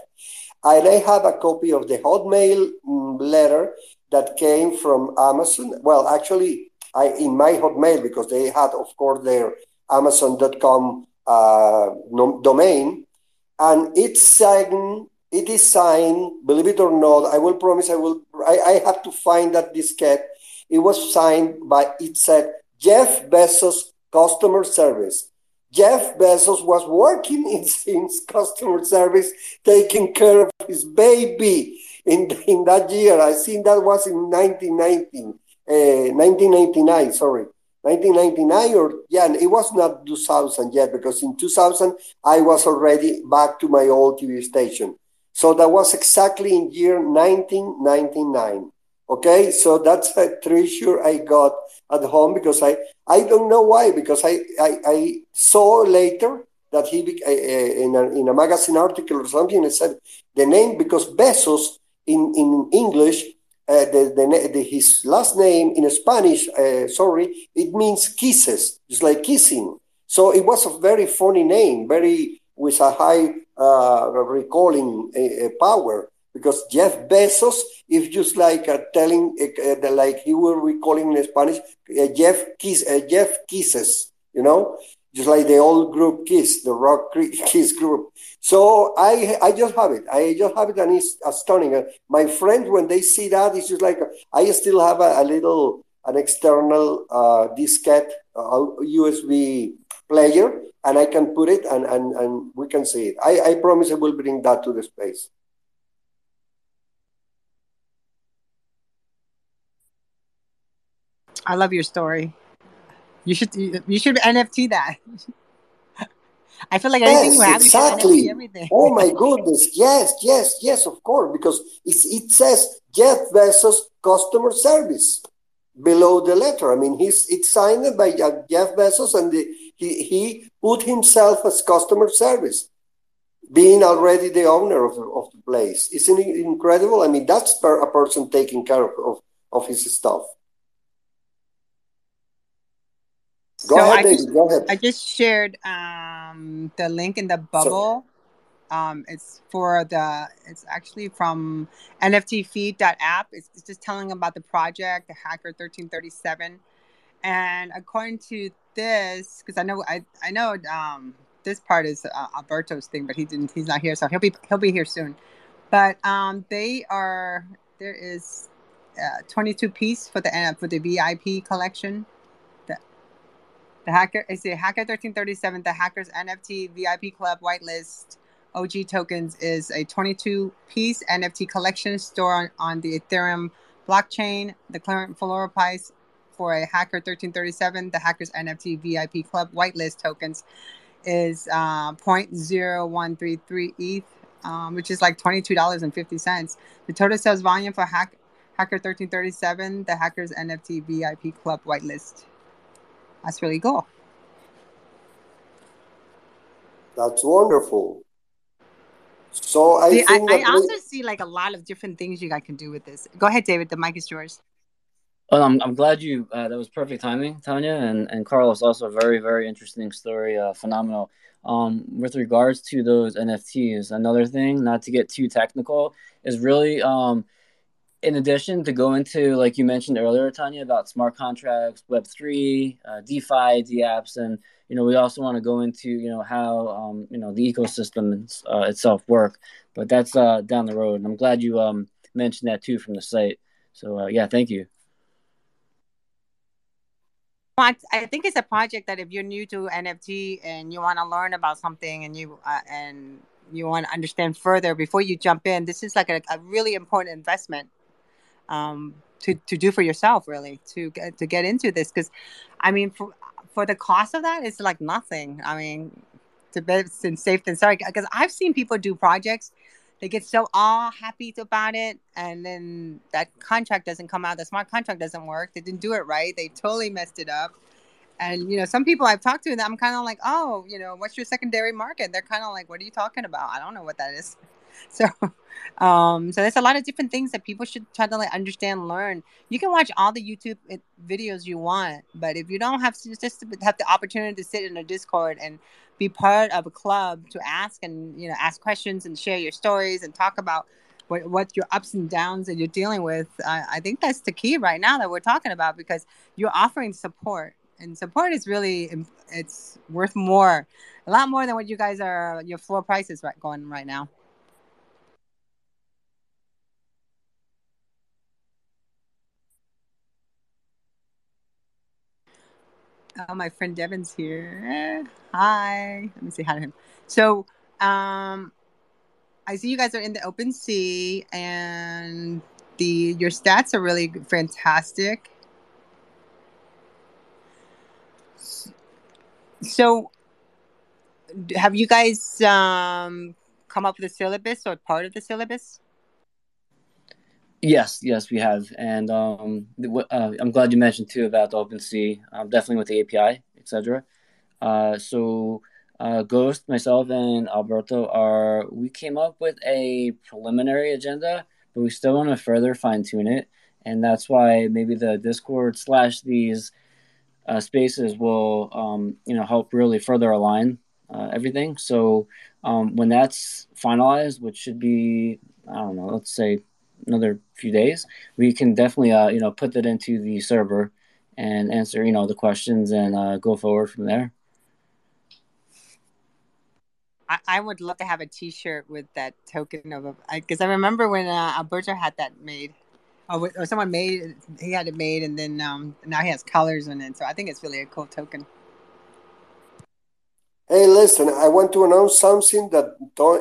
And I have a copy of the Hotmail mm, letter that came from Amazon. Well, actually, I in my Hotmail because they had, of course, their Amazon.com uh, domain, and it's signed. It is signed. Believe it or not, I will promise. I will. I, I have to find that diskette. It was signed by. It said Jeff Bezos customer service. Jeff Bezos was working in, in customer service, taking care of his baby in, in that year. I think that was in 1919, uh, 1999, sorry. 1999 or yeah it was not 2000 yet because in 2000 i was already back to my old tv station so that was exactly in year 1999 Okay, so that's a treasure I got at home because I I don't know why because I I, I saw later that he uh, in a, in a magazine article or something it said the name because Bezos in in English uh, the, the, the, his last name in Spanish uh, sorry it means kisses just like kissing. So it was a very funny name very with a high uh, recalling power because Jeff Bezos is just like uh, telling, like he will be calling in Spanish, uh, Jeff Kiss, uh, Jeff Kisses, you know, just like the old group Kiss, the rock Kiss group. So I, I just have it. I just have it, and it's stunning. Uh, my friends, when they see that, it's just like I still have a, a little, an external uh, diskette, USB player, and I can put it, and and and we can see it. I, I promise I will bring that to the space. I love your story. You should you should NFT that. I feel like yes, anything you have, exactly. you NFT everything. oh my goodness! Yes, yes, yes. Of course, because it it says Jeff Bezos customer service below the letter. I mean, he's it's signed by Jeff Bezos, and the, he he put himself as customer service, being already the owner of the, of the place. Isn't it incredible? I mean, that's per, a person taking care of, of, of his stuff. Go so ahead, I just, Go ahead. I just shared um, the link in the bubble. Um, it's for the. It's actually from NFTfeed.app. It's, it's just telling about the project, the Hacker thirteen thirty seven, and according to this, because I know I I know um, this part is uh, Alberto's thing, but he didn't. He's not here, so he'll be he'll be here soon. But um, they are there is uh, twenty two piece for the for the VIP collection. The hacker is the Hacker 1337, the Hackers NFT VIP Club whitelist OG tokens is a 22 piece NFT collection store on, on the Ethereum blockchain. The current floor price for a Hacker 1337, the Hackers NFT VIP Club whitelist tokens is uh, 0.0133 ETH, um, which is like $22.50. The total sales volume for Hack, Hacker 1337, the Hackers NFT VIP Club whitelist. That's really cool. That's wonderful. So I see, think I, I also we... see like a lot of different things you guys can do with this. Go ahead, David. The mic is yours. Well, I'm, I'm glad you. Uh, that was perfect timing, Tanya, and and Carlos. Also, very very interesting story. Uh, phenomenal. Um, with regards to those NFTs, another thing, not to get too technical, is really um, in addition to go into like you mentioned earlier, Tanya, about smart contracts, Web three, uh, DeFi, DApps, and you know we also want to go into you know how um, you know the ecosystem uh, itself work. But that's uh, down the road. And I'm glad you um, mentioned that too from the site. So uh, yeah, thank you. I think it's a project that if you're new to NFT and you want to learn about something and you uh, and you want to understand further before you jump in, this is like a, a really important investment um, to to do for yourself, really, to get to get into this. Because, I mean, for for the cost of that, it's like nothing. I mean, to be safe than sorry. Because I've seen people do projects, they get so all happy about it, and then that contract doesn't come out. The smart contract doesn't work. They didn't do it right. They totally messed it up. And you know, some people I've talked to, I'm kind of like, oh, you know, what's your secondary market? They're kind of like, what are you talking about? I don't know what that is. So, um, so there's a lot of different things that people should try to like understand, learn. You can watch all the YouTube eh, videos you want, but if you don't have to just have the opportunity to sit in a Discord and be part of a club to ask and you know ask questions and share your stories and talk about what, what your ups and downs that you're dealing with, uh, I think that's the key right now that we're talking about because you're offering support and support is really it's worth more, a lot more than what you guys are your floor prices right going right now. Oh, my friend Devin's here. Hi. Let me say hi to him. So, um, I see you guys are in the OpenSea, and the your stats are really fantastic. So, have you guys um, come up with a syllabus or part of the syllabus? Yes, yes, we have, and um, uh, I'm glad you mentioned too about the OpenSea, um, definitely with the API, etc. Uh, so, uh, Ghost, myself, and Alberto are we came up with a preliminary agenda, but we still want to further fine tune it, and that's why maybe the Discord slash these uh, spaces will um, you know help really further align uh, everything. So um, when that's finalized, which should be I don't know, let's say another few days, we can definitely uh, you know put that into the server and answer you know the questions and uh, go forward from there. I, I would love to have a T-shirt with that token of a because I remember when uh, Alberto had that made. Or, or someone made he had it made and then um, now he has colors in it so i think it's really a cool token hey listen i want to announce something that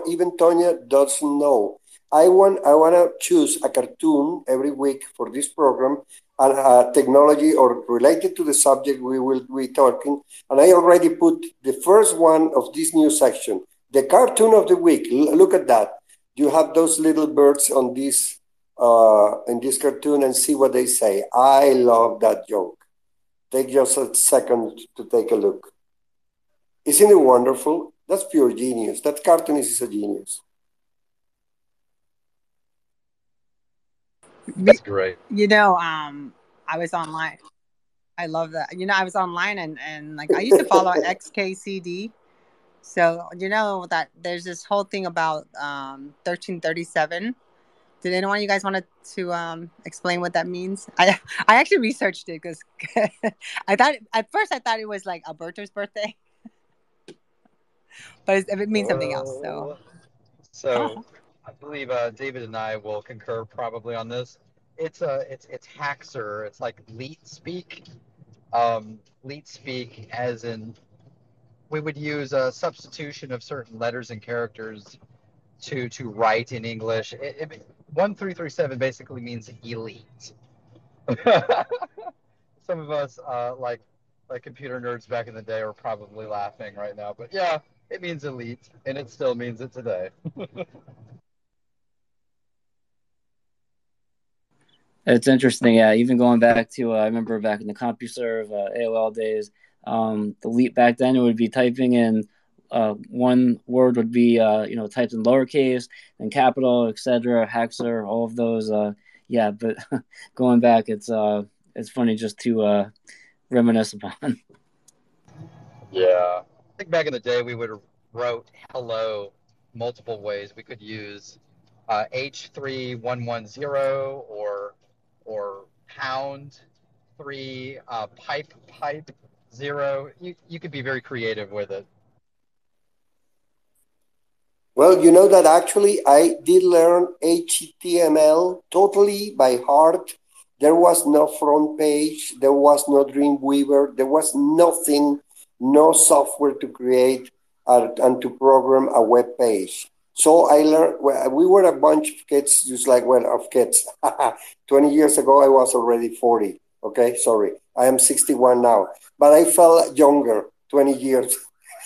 even tonya doesn't know I want I want to choose a cartoon every week for this program, uh, technology or related to the subject we will be talking. And I already put the first one of this new section, the cartoon of the week. L- look at that. You have those little birds on this uh, in this cartoon and see what they say. I love that joke. Take just a second to take a look. Isn't it wonderful? That's pure genius. That cartoonist is a genius. That's great. You know, um, I was online. I love that. You know, I was online and and like I used to follow XKCD. So you know that there's this whole thing about um 1337. Did anyone of you guys want to um explain what that means? I I actually researched it because I thought at first I thought it was like Alberto's birthday, but it, it means something else. So So I believe uh, David and I will concur probably on this. It's a it's it's Haxer. It's like leet speak. Um, leet speak, as in we would use a substitution of certain letters and characters to to write in English. It, it, one three three seven basically means elite. Some of us uh, like like computer nerds back in the day are probably laughing right now, but yeah, it means elite, and it still means it today. It's interesting, yeah. Even going back to, uh, I remember back in the CompuServe uh, AOL days, um, the leap back then it would be typing in uh, one word would be uh, you know typed in lowercase and capital, etc. Haxer, all of those. Uh, yeah, but going back, it's uh, it's funny just to reminisce upon. Yeah. I think back in the day we would have wrote hello multiple ways. We could use uh, H3110 or or pound three uh, pipe pipe zero. You you could be very creative with it. Well, you know that actually I did learn HTML totally by heart. There was no FrontPage, there was no Dreamweaver, there was nothing, no software to create and to program a web page. So I learned, we were a bunch of kids, just like, well, of kids. 20 years ago, I was already 40. Okay, sorry. I am 61 now, but I felt younger 20 years.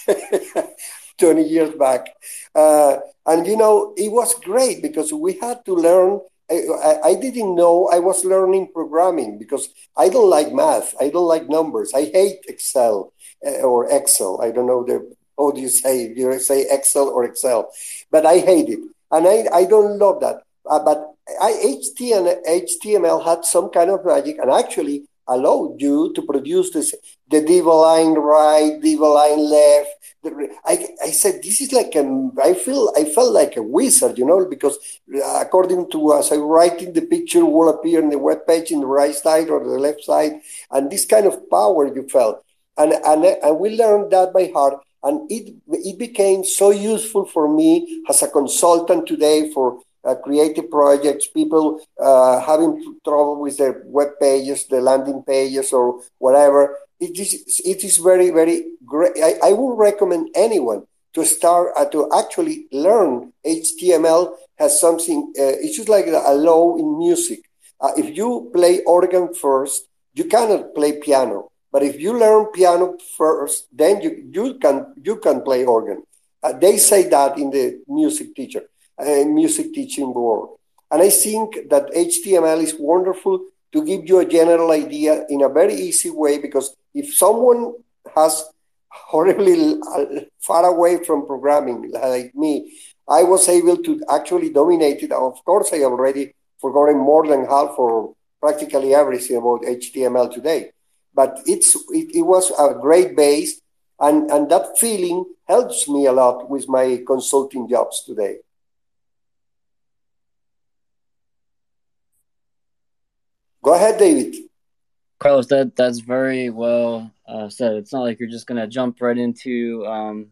20 years back. Uh, and you know, it was great because we had to learn. I, I, didn't know I was learning programming because I don't like math. I don't like numbers. I hate Excel uh, or Excel. I don't know the how do you say you say Excel or Excel, but I hate it. And I, I don't love that. Uh, but I, HTML, HTML had some kind of magic, and actually allowed you to produce this the div line right, div line left. I, I said this is like a I feel I felt like a wizard, you know, because according to as I writing the picture will appear in the web page in the right side or the left side, and this kind of power you felt, and and and we learned that by heart, and it it became so useful for me as a consultant today for uh, creative projects, people uh, having trouble with their web pages, the landing pages, or whatever. It is, it is very, very great. I, I would recommend anyone to start uh, to actually learn HTML has something, uh, it's just like a law in music. Uh, if you play organ first, you cannot play piano. But if you learn piano first, then you, you can you can play organ. Uh, they say that in the music teacher uh, music teaching world. And I think that HTML is wonderful to give you a general idea in a very easy way because if someone has horribly uh, far away from programming like me, I was able to actually dominate it. Of course, I already forgotten more than half or practically everything about HTML today. But it's it, it was a great base, and, and that feeling helps me a lot with my consulting jobs today. Go ahead, David. Carlos, that that's very well uh, said. It's not like you're just gonna jump right into, um,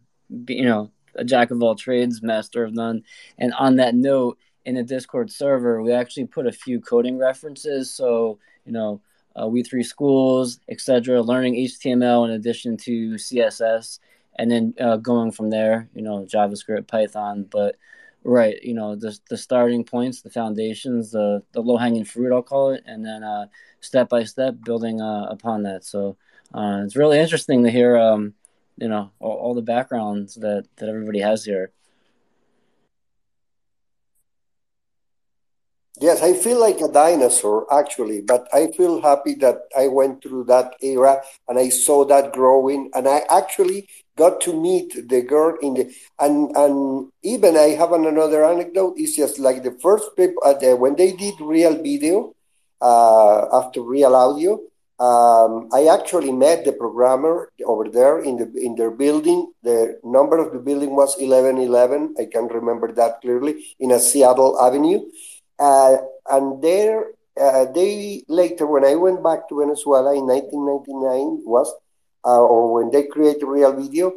you know, a jack of all trades, master of none. And on that note, in the Discord server, we actually put a few coding references. So you know, uh, W3Schools, etc., learning HTML in addition to CSS, and then uh, going from there. You know, JavaScript, Python, but right, you know, the the starting points, the foundations, the the low hanging fruit, I'll call it, and then uh, step by step building uh, upon that. So uh, it's really interesting to hear, um, you know, all, all the backgrounds that that everybody has here. Yes, I feel like a dinosaur actually, but I feel happy that I went through that era and I saw that growing and I actually got to meet the girl in the and and even I have another anecdote. It's just like the first people uh, the, when they did real video uh, after real audio. Um, I actually met the programmer over there in the in their building. The number of the building was eleven eleven. I can remember that clearly in a Seattle Avenue and there, uh, they later, when I went back to Venezuela in 1999, was uh, or when they created Real Video,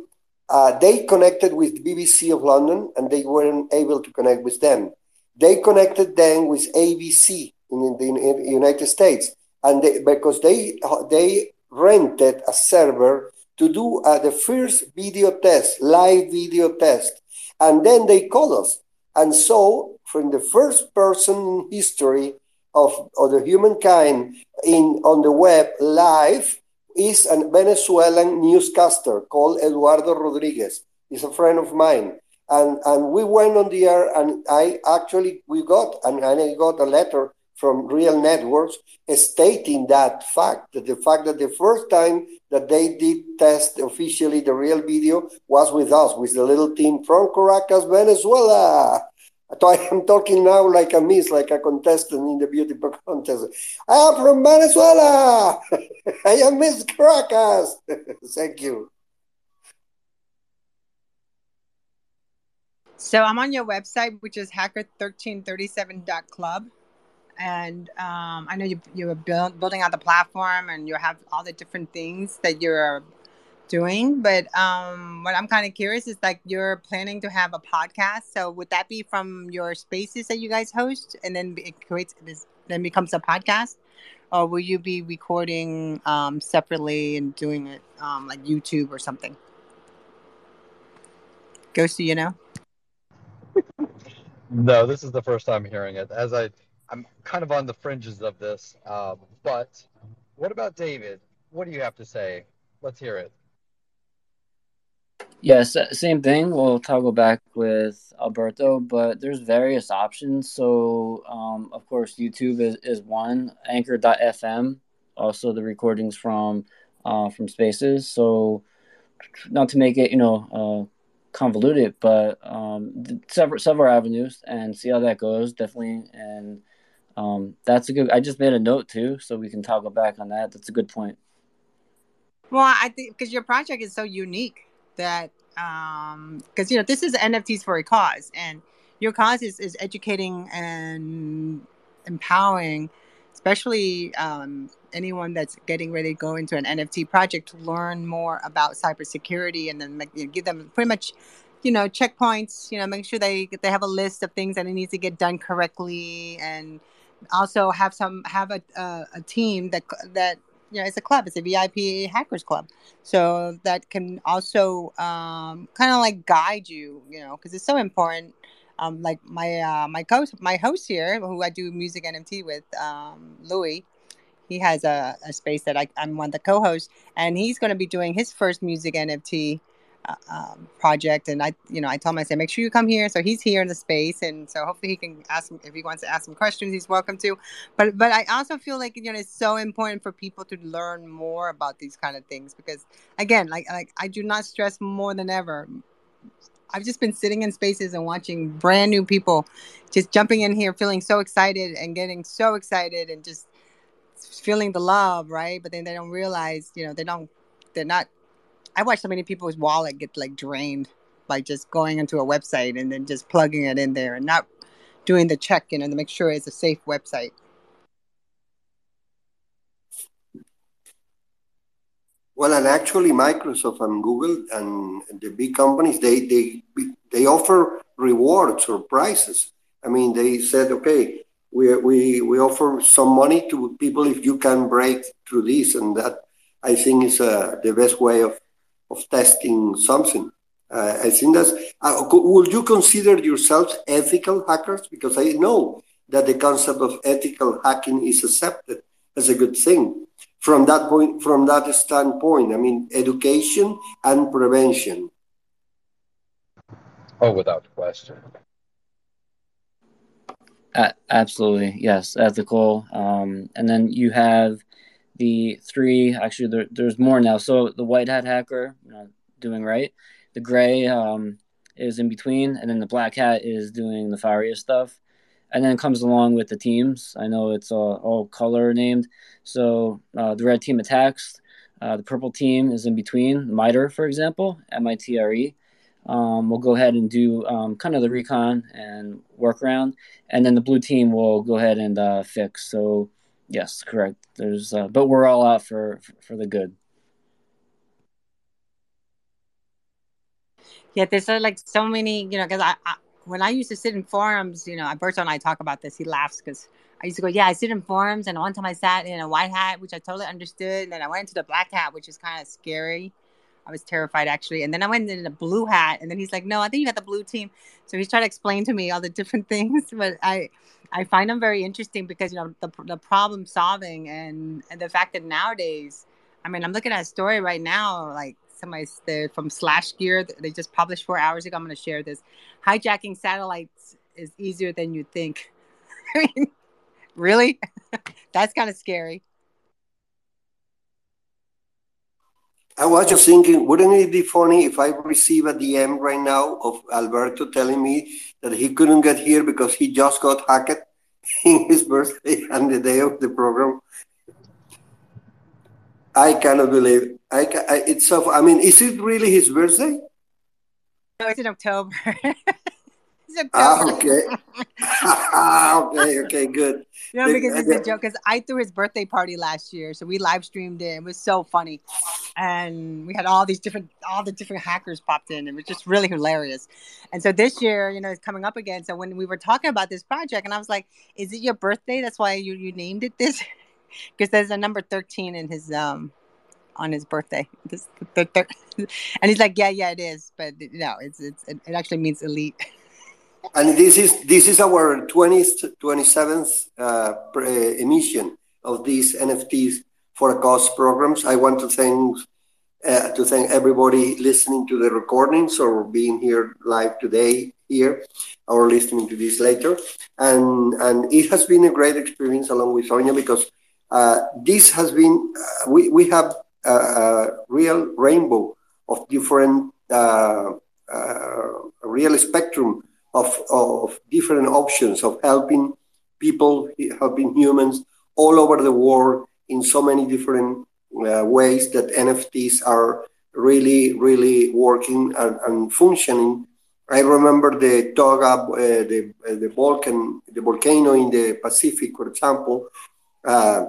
uh, they connected with BBC of London, and they weren't able to connect with them. They connected then with ABC in the, in the United States, and they, because they they rented a server to do uh, the first video test, live video test, and then they called us and so, from the first person in history of, of the humankind in on the web live is a Venezuelan newscaster called Eduardo Rodriguez. He's a friend of mine. And, and we went on the air and I actually, we got, and, and I got a letter from RealNetworks stating that fact, that the fact that the first time that they did test officially the real video was with us, with the little team from Caracas, Venezuela. I am talking now like a miss, like a contestant in the beauty contest. I am from Venezuela. I am Miss Caracas. Thank you. So I'm on your website, which is hacker1337.club and um, I know you you're build, building out the platform and you have all the different things that you're doing. But um, what I'm kind of curious is like you're planning to have a podcast. So would that be from your spaces that you guys host, and then it creates this then becomes a podcast, or will you be recording um, separately and doing it um, like YouTube or something? Ghosty, you know. no, this is the first time hearing it. As I I'm kind of on the fringes of this. Um, but what about David? What do you have to say? Let's hear it. Yes, same thing. We'll toggle back with Alberto, but there's various options. So, um, of course, YouTube is, is one. Anchor.fm, also the recordings from uh, from Spaces. So, not to make it you know uh, convoluted, but um, several several avenues, and see how that goes. Definitely, and um, that's a good. I just made a note too, so we can toggle back on that. That's a good point. Well, I think because your project is so unique that um because you know this is NFTs for a cause, and your cause is is educating and empowering, especially um, anyone that's getting ready to go into an NFT project to learn more about cybersecurity, and then you know, give them pretty much you know checkpoints you know make sure they they have a list of things that it needs to get done correctly and also have some have a uh, a team that that you know it's a club. It's a vip hackers club. So that can also um, kind of like guide you you know because it's so important. Um, like my uh, my host my host here who i do music nft with um, louis he has a, a space that I, i'm one of the co-hosts and he's going to be doing his first music nft um, project. And I, you know, I told him, I said, make sure you come here. So he's here in the space. And so hopefully he can ask him if he wants to ask some questions, he's welcome to. But, but I also feel like, you know, it's so important for people to learn more about these kind of things because again, like, like I do not stress more than ever. I've just been sitting in spaces and watching brand new people just jumping in here, feeling so excited and getting so excited and just feeling the love, right? But then they don't realize, you know, they don't, they're not I watch so many people's wallet get like drained by just going into a website and then just plugging it in there and not doing the check in and to make sure it's a safe website. Well, and actually, Microsoft and Google and the big companies they they they offer rewards or prizes. I mean, they said, okay, we we we offer some money to people if you can break through this, and that I think is uh, the best way of of testing something. Uh, I think that's Uh, would you consider yourselves ethical hackers? Because I know that the concept of ethical hacking is accepted as a good thing from that point from that standpoint i mean education and prevention oh without question uh, absolutely yes ethical um, and then you have the three actually there, there's more now so the white hat hacker you know, doing right the gray um, is in between and then the black hat is doing the fariest stuff and then comes along with the teams. I know it's all, color named. So uh, the red team attacks. Uh, the purple team is in between. MITRE, for example, M I T R E. Um, we'll go ahead and do um, kind of the recon and workaround and then the blue team will go ahead and uh, fix. So yes, correct. There's, uh, but we're all out for for the good. Yeah, there's uh, like so many, you know, because I, I when I used to sit in forums, you know, Berto and I talk about this. He laughs because I used to go, yeah, I sit in forums, and one time I sat in a white hat, which I totally understood, and then I went into the black hat, which is kind of scary. I was terrified actually, and then I went in a blue hat, and then he's like, no, I think you got the blue team. So he's trying to explain to me all the different things, but I, I find them very interesting because you know the the problem solving and and the fact that nowadays, I mean, I'm looking at a story right now, like somebody from SlashGear. They just published four hours ago. I'm going to share this. Hijacking satellites is easier than you think. I mean, really? That's kind of scary. I was just thinking, wouldn't it be funny if I receive a DM right now of Alberto telling me that he couldn't get here because he just got hacked in his birthday and the day of the program? I cannot believe. I, I it's so. I mean, is it really his birthday? No, it's in October. it's ah, October. Ah, okay. okay. Okay. Good. No, because it's a joke. Because I threw his birthday party last year, so we live streamed it. It was so funny, and we had all these different, all the different hackers popped in. It was just really hilarious. And so this year, you know, it's coming up again. So when we were talking about this project, and I was like, "Is it your birthday? That's why you you named it this." because there's a number 13 in his um on his birthday this, the, the, and he's like yeah yeah it is but no it's it's it actually means elite and this is this is our 20th 27th uh, emission of these nfts for a cause programs. I want to thank uh, to thank everybody listening to the recordings or being here live today here or listening to this later. And and it has been a great experience along with sonia because uh, this has been, uh, we, we have a, a, real rainbow of different, uh, real spectrum of, of different options of helping people, helping humans all over the world in so many different uh, ways that NFTs are really, really working and, and functioning. I remember the Tonga, uh, the, the, volcan, the volcano in the Pacific, for example, uh,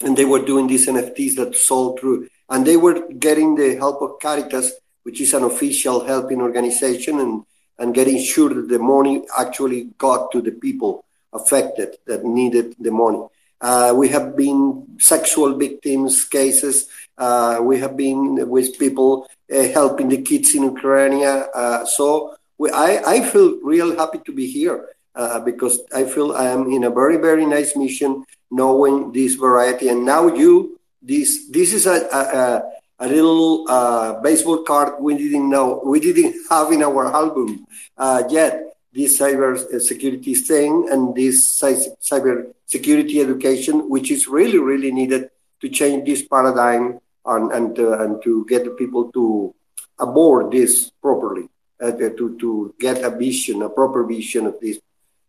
and they were doing these NFTs that sold through, and they were getting the help of Caritas, which is an official helping organization, and and getting sure that the money actually got to the people affected that needed the money. Uh, we have been sexual victims cases. Uh, we have been with people uh, helping the kids in Ukraine. Uh, so we, I, I feel real happy to be here uh, because I feel I am in a very, very nice mission knowing this variety. And now you, this this is a a, a little uh, baseball card we didn't know we didn't have in our album uh, yet. This cyber security thing and this cyber security education, which is really really needed to change this paradigm and and, uh, and to get the people to aboard this properly, uh, to to get a vision, a proper vision of this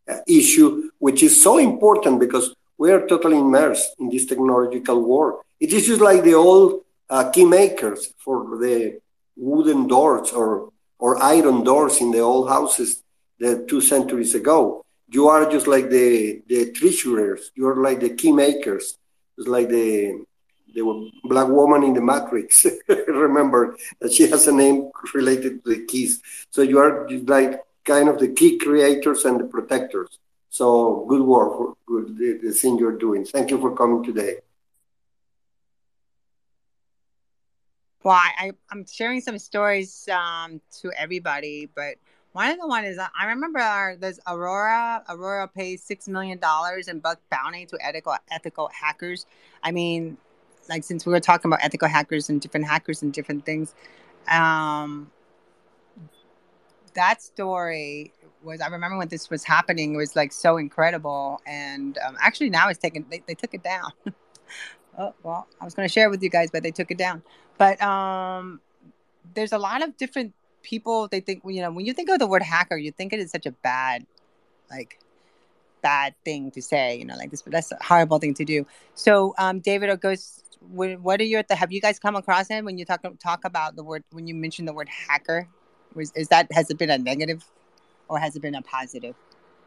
uh, issue, which is so important because we are totally immersed in this technological war. It is just like the old uh, key makers for the wooden doors or or iron doors in the old houses the two centuries ago. You are just like the the treasurers. You are like the key makers. It's like the the black woman in the Matrix. Remember that she has a name related to the keys. So you are like kind of the key creators and the protectors. So good work, good the, the thing you're doing. Thank you for coming today. Well, I, I'm sharing some stories um, to everybody, but one of the one is I remember our, there's Aurora. Aurora pays six million dollars in bug bounty to ethical ethical hackers. I mean, like since we were talking about ethical hackers and different hackers and different things, um, that story was I remember when this was happening it was like so incredible and um, actually now it's taken they, they took it down oh well I was going to share with you guys but they took it down but um there's a lot of different people they think you know when you think of the word hacker you think it is such a bad like bad thing to say you know like this that's a horrible thing to do so um david goes what are your have you guys come across him when you talk talk about the word when you mention the word hacker was is that has it been a negative or has it been a positive?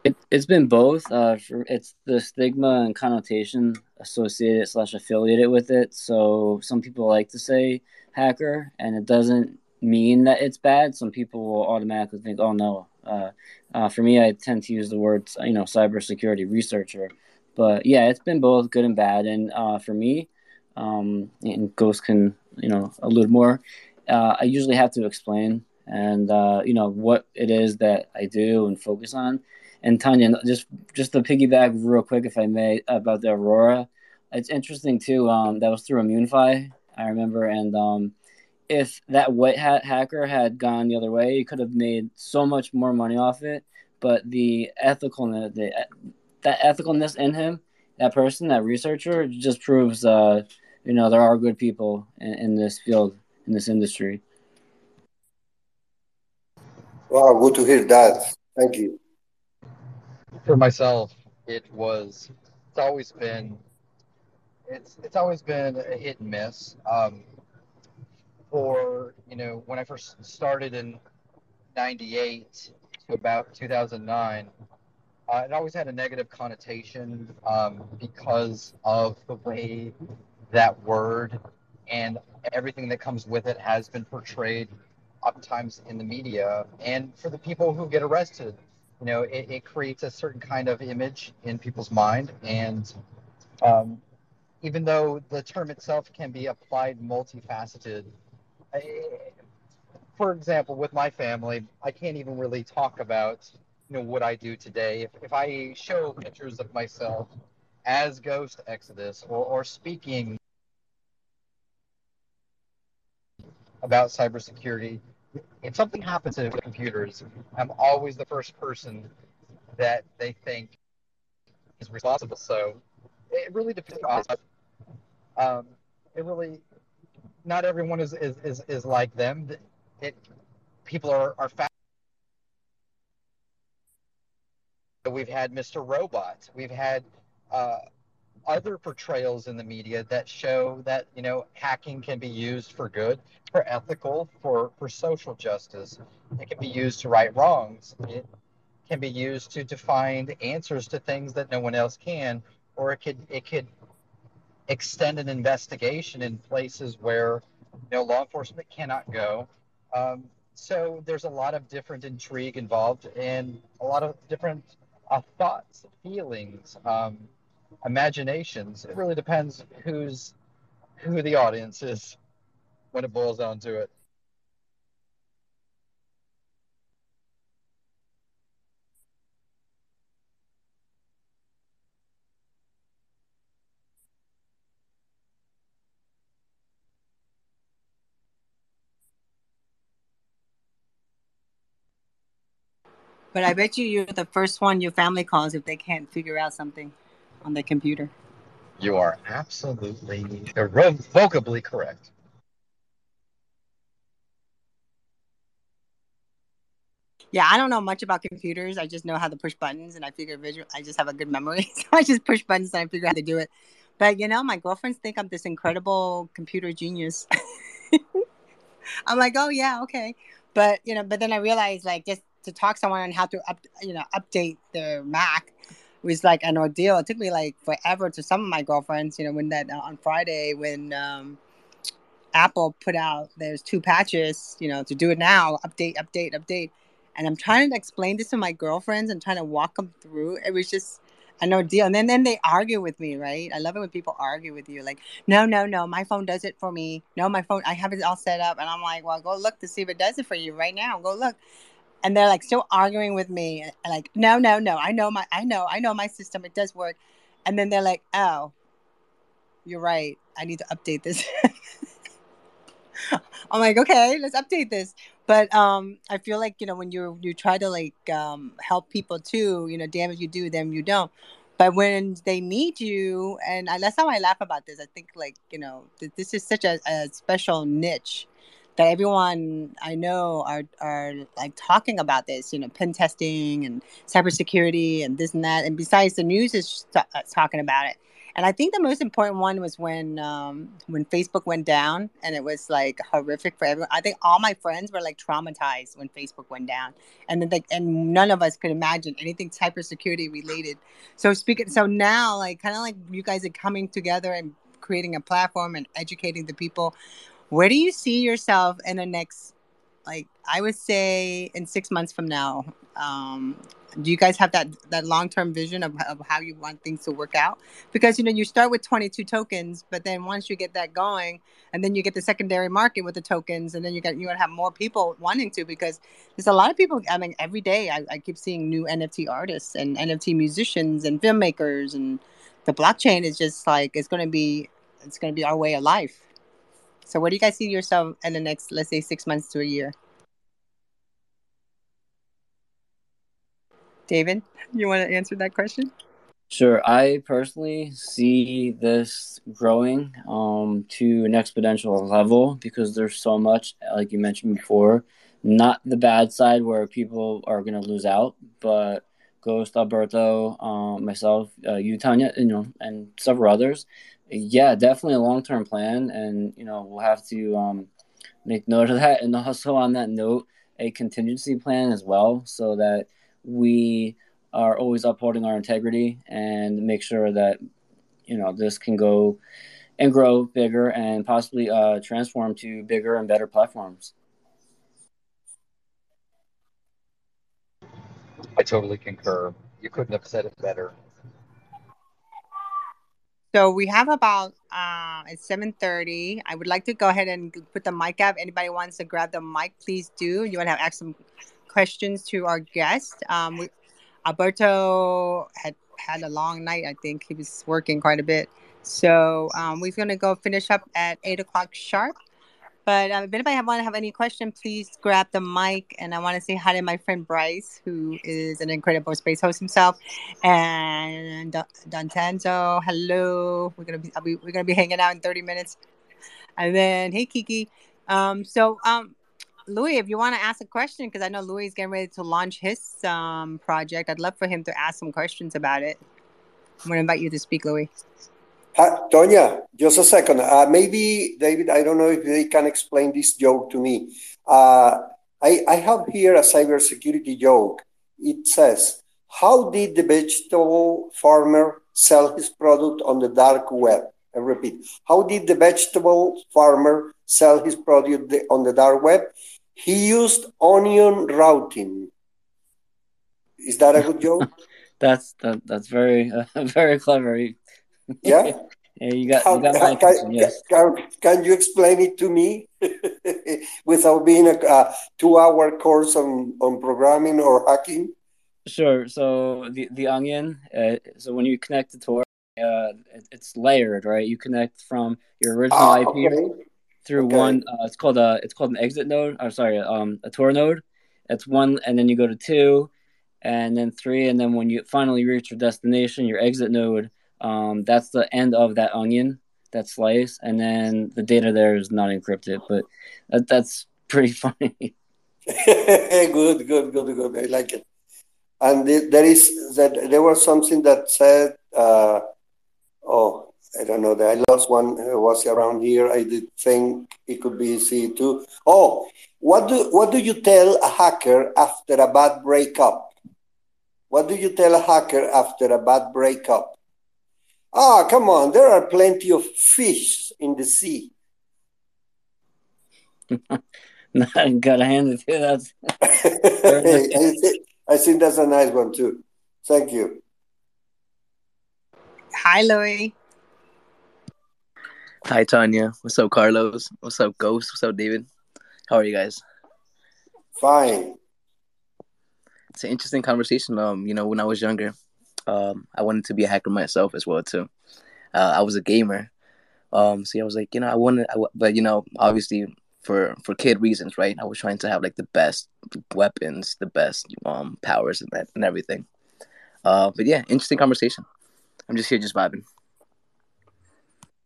It, has been both. Uh, it's the stigma and connotation associated slash affiliated with it. So some people like to say hacker, and it doesn't mean that it's bad. Some people will automatically think, "Oh no." Uh, uh, for me, I tend to use the words, you know, cybersecurity researcher. But yeah, it's been both good and bad. And uh, for me, um, and Ghost can, you know, a little more. Uh, I usually have to explain and uh, you know what it is that I do and focus on. And Tanya, just just to piggyback real quick, if I may, about the Aurora, it's interesting too. Um, that was through Immunefi, I remember, and um, if that white hat hacker had gone the other way, he could have made so much more money off it. But the ethicalness, the that ethicalness in him, that person, that researcher, just proves, uh, you know, there are good people in, in this field, in this industry. Wow, good to hear that. Thank you. For myself, it was. It's always been. It's it's always been a hit and miss. Um, for you know, when I first started in '98 to about 2009, uh, it always had a negative connotation um, because of the way that word and everything that comes with it has been portrayed oftentimes in the media and for the people who get arrested you know it, it creates a certain kind of image in people's mind and um, even though the term itself can be applied multifaceted I, for example with my family i can't even really talk about you know what i do today if, if i show pictures of myself as ghost exodus or, or speaking about cybersecurity. If something happens to the computers, I'm always the first person that they think is responsible. So it really depends on um, it really not everyone is is, is, is like them. It people are are fast. We've had Mr. Robot. We've had uh, other portrayals in the media that show that you know hacking can be used for good, for ethical, for for social justice. It can be used to right wrongs. It can be used to, find answers to things that no one else can, or it could it could extend an investigation in places where you know law enforcement cannot go. Um, so there's a lot of different intrigue involved and a lot of different uh, thoughts, feelings. Um, imaginations. It really depends who's who the audience is when it boils down to it. But I bet you you're the first one your family calls if they can't figure out something on the computer. You are absolutely uh, irrevocably correct. Yeah, I don't know much about computers. I just know how to push buttons, and I figure visual. I just have a good memory, so I just push buttons and I figure out how to do it. But you know, my girlfriends think I'm this incredible computer genius. I'm like, oh yeah, okay. But you know, but then I realized like just to talk someone on how to up, you know, update their Mac was like an ordeal. It took me like forever to some of my girlfriends, you know, when that uh, on Friday when um, Apple put out there's two patches, you know, to do it now, update, update, update. And I'm trying to explain this to my girlfriends and trying to walk them through. It was just, an ordeal. And then, then they argue with me, right? I love it when people argue with you. Like, no, no, no, my phone does it for me. No, my phone, I have it all set up. And I'm like, well, go look to see if it does it for you right now. Go look. And they're like still arguing with me. And like, no, no, no. I know my I know, I know my system. It does work. And then they're like, oh, you're right. I need to update this. I'm like, okay, let's update this. But um, I feel like you know when you you try to like um, help people too, you know, damn if you do, them you don't. But when they need you, and I, that's how I laugh about this. I think like you know th- this is such a, a special niche that everyone I know are are like talking about this, you know, pen testing and cybersecurity and this and that. And besides, the news is t- uh, talking about it. And I think the most important one was when um, when Facebook went down, and it was like horrific for everyone. I think all my friends were like traumatized when Facebook went down, and then like, and none of us could imagine anything cybersecurity related. So speaking, so now like kind of like you guys are coming together and creating a platform and educating the people. Where do you see yourself in the next, like I would say, in six months from now? Um, do you guys have that that long-term vision of, of how you want things to work out because you know you start with 22 tokens but then once you get that going and then you get the secondary market with the tokens and then you got you're to have more people wanting to because there's a lot of people i mean every day I, I keep seeing new nft artists and nft musicians and filmmakers and the blockchain is just like it's to be it's to be our way of life so where do you guys see yourself in the next let's say six months to a year David, you want to answer that question? Sure. I personally see this growing um, to an exponential level because there's so much, like you mentioned before, not the bad side where people are going to lose out, but Ghost, Alberto, um, myself, uh, you, Tanya, you know, and several others. Yeah, definitely a long term plan. And, you know, we'll have to um, make note of that. And also on that note, a contingency plan as well so that we are always upholding our integrity and make sure that you know this can go and grow bigger and possibly uh, transform to bigger and better platforms. I totally concur. You couldn't have said it better. So we have about uh, it's seven thirty. I would like to go ahead and put the mic up. Anybody wants to grab the mic, please do. You want to have ask some questions to our guest. Um, we, Alberto had had a long night. I think he was working quite a bit. So um, we're going to go finish up at eight o'clock sharp. But um, if anybody want to have any question, please grab the mic. And I want to say hi to my friend Bryce, who is an incredible space host himself, and Dantanzo. Hello, we're gonna be, be we're gonna be hanging out in thirty minutes. And then hey Kiki. Um, so um, Louis, if you want to ask a question, because I know Louis is getting ready to launch his um, project, I'd love for him to ask some questions about it. I'm to invite you to speak, Louis. Uh, Tonya, just a second. Uh, maybe, David, I don't know if they can explain this joke to me. Uh, I, I have here a cybersecurity joke. It says, How did the vegetable farmer sell his product on the dark web? I repeat, how did the vegetable farmer sell his product on the dark web? He used onion routing. Is that a good joke? that's that, that's very uh, very clever. Yeah. yeah, you got, you got my can, yes. Can, can you explain it to me without being a, a two-hour course on, on programming or hacking? Sure. So the the onion. Uh, so when you connect the Tor, uh, it, it's layered, right? You connect from your original ah, IP okay through okay. one. Uh, it's called a it's called an exit node. I'm sorry, um, a Tor node. It's one, and then you go to two, and then three, and then when you finally reach your destination, your exit node. Um, that's the end of that onion, that slice, and then the data there is not encrypted. But that, that's pretty funny. good, good, good, good. I like it. And there is that there was something that said, uh, oh, I don't know. I lost one who was around here. I did think it could be C two. Oh, what do what do you tell a hacker after a bad breakup? What do you tell a hacker after a bad breakup? Ah, come on, there are plenty of fish in the sea. Gotta hand it to you. That's I, think, I think that's a nice one too. Thank you. Hi, Louie. Hi, Tanya. What's up, Carlos? What's up, Ghost? What's up, David? How are you guys? Fine. It's an interesting conversation. Um, you know, when I was younger, um, I wanted to be a hacker myself as well too. Uh, I was a gamer. Um, so I was like, you know, I wanted, I, but you know, obviously for for kid reasons, right? I was trying to have like the best weapons, the best um powers and and everything. Uh, but yeah, interesting conversation. I'm just here, just vibing.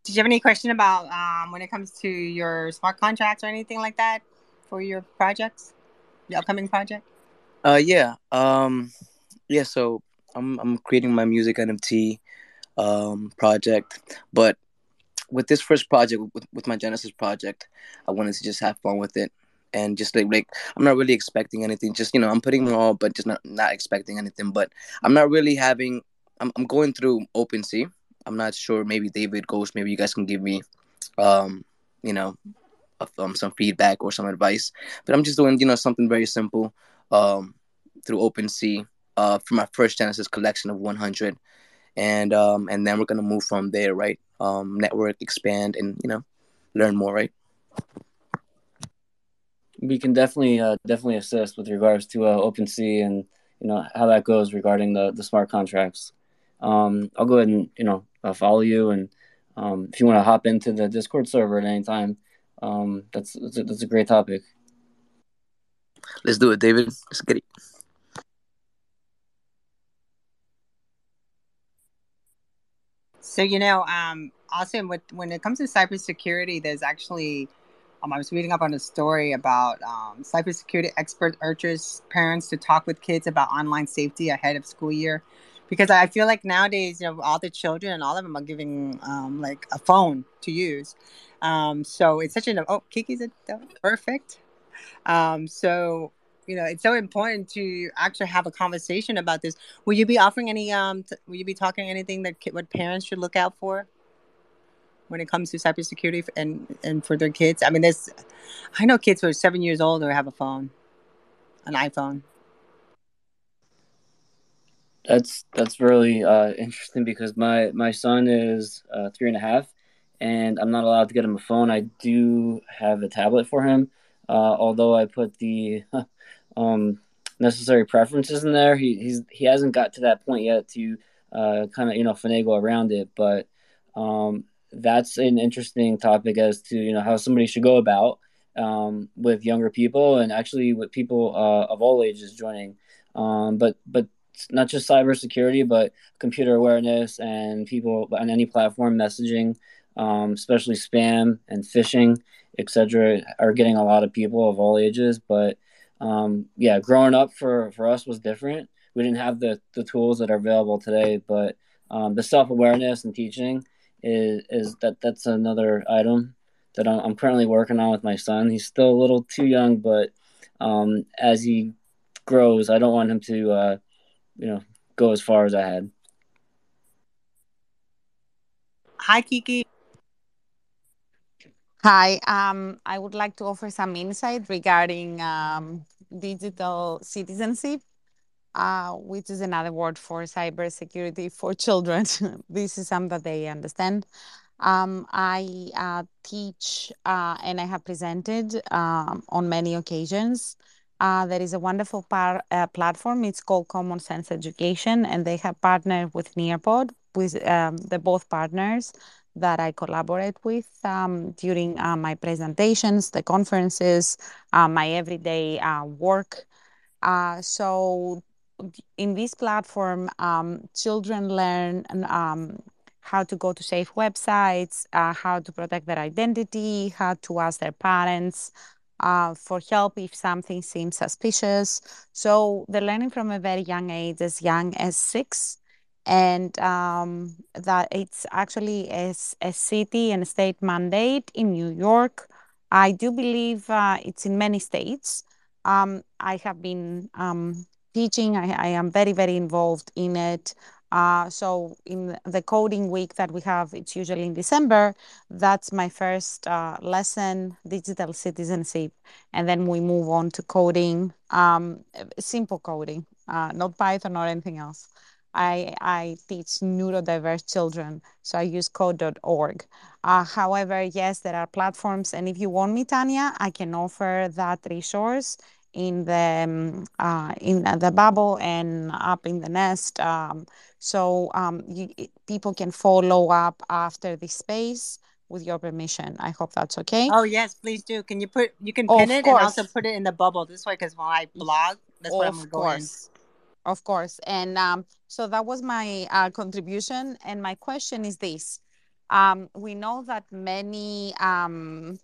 Did you have any question about um, when it comes to your smart contracts or anything like that for your projects, the upcoming project? Uh, yeah. Um, yeah. So I'm I'm creating my music NFT um project, but with this first project, with, with my Genesis project, I wanted to just have fun with it and just like, like I'm not really expecting anything. Just you know, I'm putting them all, but just not not expecting anything. But I'm not really having. I'm I'm going through OpenSea I'm not sure. Maybe David Ghost. Maybe you guys can give me, um, you know, um, some feedback or some advice. But I'm just doing, you know, something very simple, um, through OpenSea, uh, for my first Genesis collection of 100, and um, and then we're gonna move from there, right? Um, network, expand, and you know, learn more, right? We can definitely uh, definitely assist with regards to uh, OpenSea and you know how that goes regarding the the smart contracts. Um, I'll go ahead and you know uh, follow you. And um, if you want to hop into the Discord server at any time, um, that's that's a, that's a great topic. Let's do it, David. Let's get it. So you know, um, also with when it comes to cybersecurity, there's actually um, I was reading up on a story about um, cybersecurity expert urges parents to talk with kids about online safety ahead of school year because I feel like nowadays, you know, all the children and all of them are giving um, like a phone to use. Um, so it's such an oh, Kiki's a, perfect. Um, so you know, it's so important to actually have a conversation about this. Will you be offering any? Um, t- will you be talking anything that ki- what parents should look out for when it comes to cybersecurity and and for their kids? I mean, there's, I know kids who are seven years old or have a phone, an iPhone that's that's really uh, interesting because my my son is uh, three and a half, and I'm not allowed to get him a phone. I do have a tablet for him, uh, although I put the um, necessary preferences in there. He he's he hasn't got to that point yet to uh, kind of you know finagle around it, but um, that's an interesting topic as to you know how somebody should go about um, with younger people and actually with people uh, of all ages joining. Um, but but not just cybersecurity, but computer awareness and people on any platform messaging, um, especially spam and phishing, etc., are getting a lot of people of all ages. But um, yeah, growing up for, for us was different. We didn't have the, the tools that are available today, but um, the self awareness and teaching is is that that's another item that I'm, I'm, currently working on with my son. He's still a little too young, but um, as he grows, I don't want him to uh, you know go as far as I had. Hi, Kiki. Hi. Um, I would like to offer some insight regarding um, digital citizenship, uh, which is another word for cybersecurity for children. this is something that they understand. Um, I uh, teach uh, and I have presented um, on many occasions uh, there is a wonderful par- uh, platform. It's called Common Sense Education, and they have partnered with Nearpod, with um, the both partners that I collaborate with um, during uh, my presentations, the conferences, uh, my everyday uh, work. Uh, so, in this platform, um, children learn um, how to go to safe websites, how to protect their identity, how to ask their parents uh, for help if something seems suspicious. So they're learning from a very young age, as young as six, and um, that it's actually a, a city and state mandate in New York. I do believe uh, it's in many states. Um, I have been um, teaching, I, I, am very, very involved in it. Uh, so in the coding week that we have, it's usually in December. That's my first uh, lesson, digital citizenship, and then we move on to coding, um, simple coding, uh, not Python or anything else. I, I teach neurodiverse children, so I use code.org. Uh, however, yes, there are platforms, and if you want me, Tanya, I can offer that resource in the um, uh, in the bubble and up in the nest. Um, so um, you, people can follow up after the space with your permission. I hope that's okay. Oh yes, please do. Can you put you can pin it course. and also put it in the bubble this way because when I blog, that's what I'm going. Of course. And um, so that was my uh, contribution. And my question is this um, we know that many um,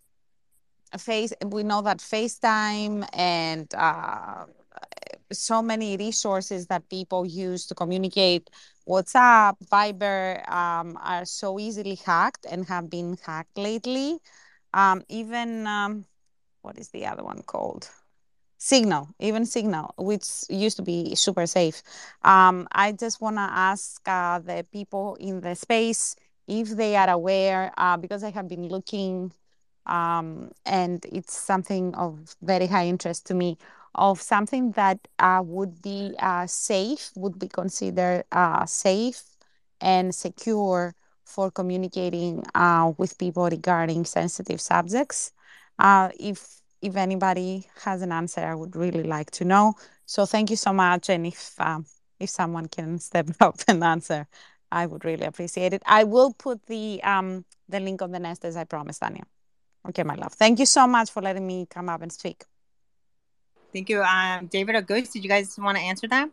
face we know that FaceTime and uh, so many resources that people use to communicate WhatsApp, Viber um, are so easily hacked and have been hacked lately. Um, even um, what is the other one called? Signal, even Signal, which used to be super safe. Um, I just want to ask uh, the people in the space if they are aware, uh, because I have been looking, um, and it's something of very high interest to me, of something that uh, would be uh, safe, would be considered uh, safe and secure for communicating uh, with people regarding sensitive subjects. if if anybody has an answer, I would really like to know. So thank you so much. And if um, if someone can step up and answer, I would really appreciate it. I will put the um, the link on the nest as I promised, Tanya. Okay, my love. Thank you so much for letting me come up and speak. Thank you. Um, David or did you guys want to answer that?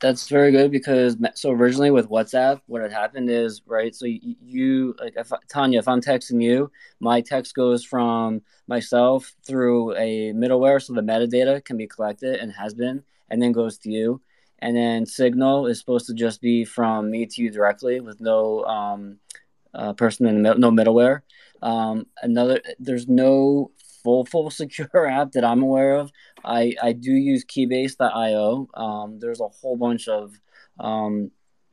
That's very good because so originally with WhatsApp, what had happened is right. So you, you like if Tanya, if I'm texting you, my text goes from myself through a middleware, so the metadata can be collected and has been, and then goes to you. And then Signal is supposed to just be from me to you directly with no um, uh, person in the middle, no middleware. Um, another, there's no full full secure app that I'm aware of. I I do use Keybase.io. Um, there's a whole bunch of um,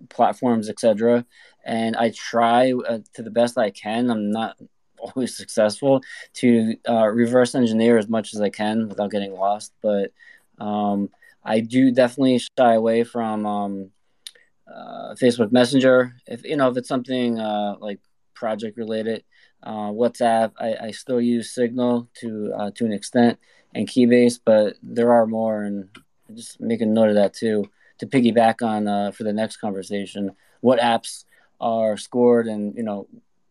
platforms, etc. And I try uh, to the best I can. I'm not always successful to uh, reverse engineer as much as I can without getting lost. But um, I do definitely shy away from um, uh, Facebook Messenger. If you know if it's something uh, like project related, uh, WhatsApp. I, I, still use Signal to uh, to an extent and Keybase, but there are more, and just make a note of that too to piggyback on uh, for the next conversation. What apps are scored, and you know,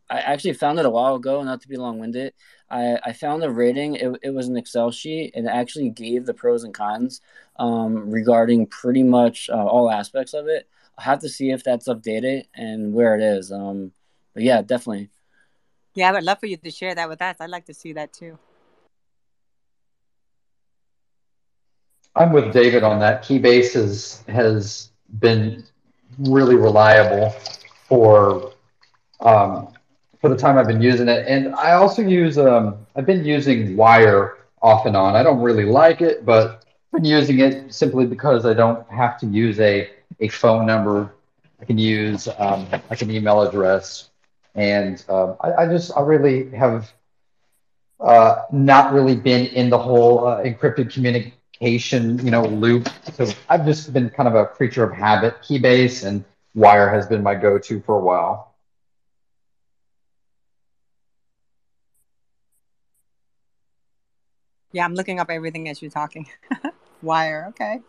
I actually found it a while ago. Not to be long winded, I, I found a rating. It, it was an Excel sheet, and it actually gave the pros and cons um, regarding pretty much uh, all aspects of it. I'll have to see if that's updated and where it is. Um, but yeah, definitely. Yeah, I would love for you to share that with us. I'd like to see that too. I'm with David on that. Keybase has, has been really reliable for um, for the time I've been using it, and I also use um, I've been using Wire off and on. I don't really like it, but I've been using it simply because I don't have to use a a phone number. I can use um, like an email address and um, I, I, just I really have uh, not really been in the whole uh, encrypted communication you know loop. So I've just been kind of a creature of habit. Keybase and Wire has been my go-to for a while. Yeah, I'm looking up everything as you're talking. Wire, okay.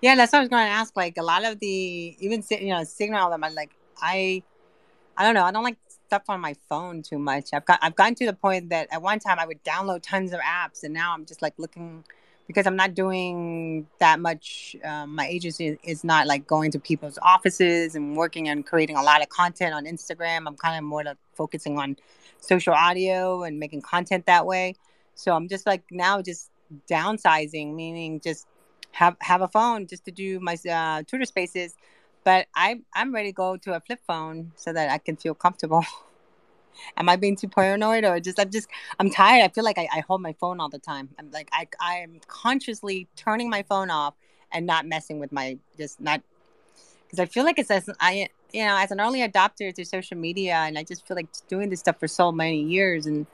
Yeah, that's what I was going to ask. Like a lot of the even you know Signal, them, I'm like I I don't know. I don't like stuff on my phone too much. I've got I've gotten to the point that at one time I would download tons of apps, and now I'm just like looking because I'm not doing that much. Um, my agency is not like going to people's offices and working and creating a lot of content on Instagram. I'm kind of more like focusing on social audio and making content that way. So I'm just like now just downsizing, meaning just have have a phone just to do my uh, Twitter Spaces but I'm I'm ready to go to a flip phone so that I can feel comfortable. Am I being too paranoid or just I'm just I'm tired. I feel like I, I hold my phone all the time. I'm like I I'm consciously turning my phone off and not messing with my just not because I feel like it's as I you know as an early adopter to social media and I just feel like doing this stuff for so many years and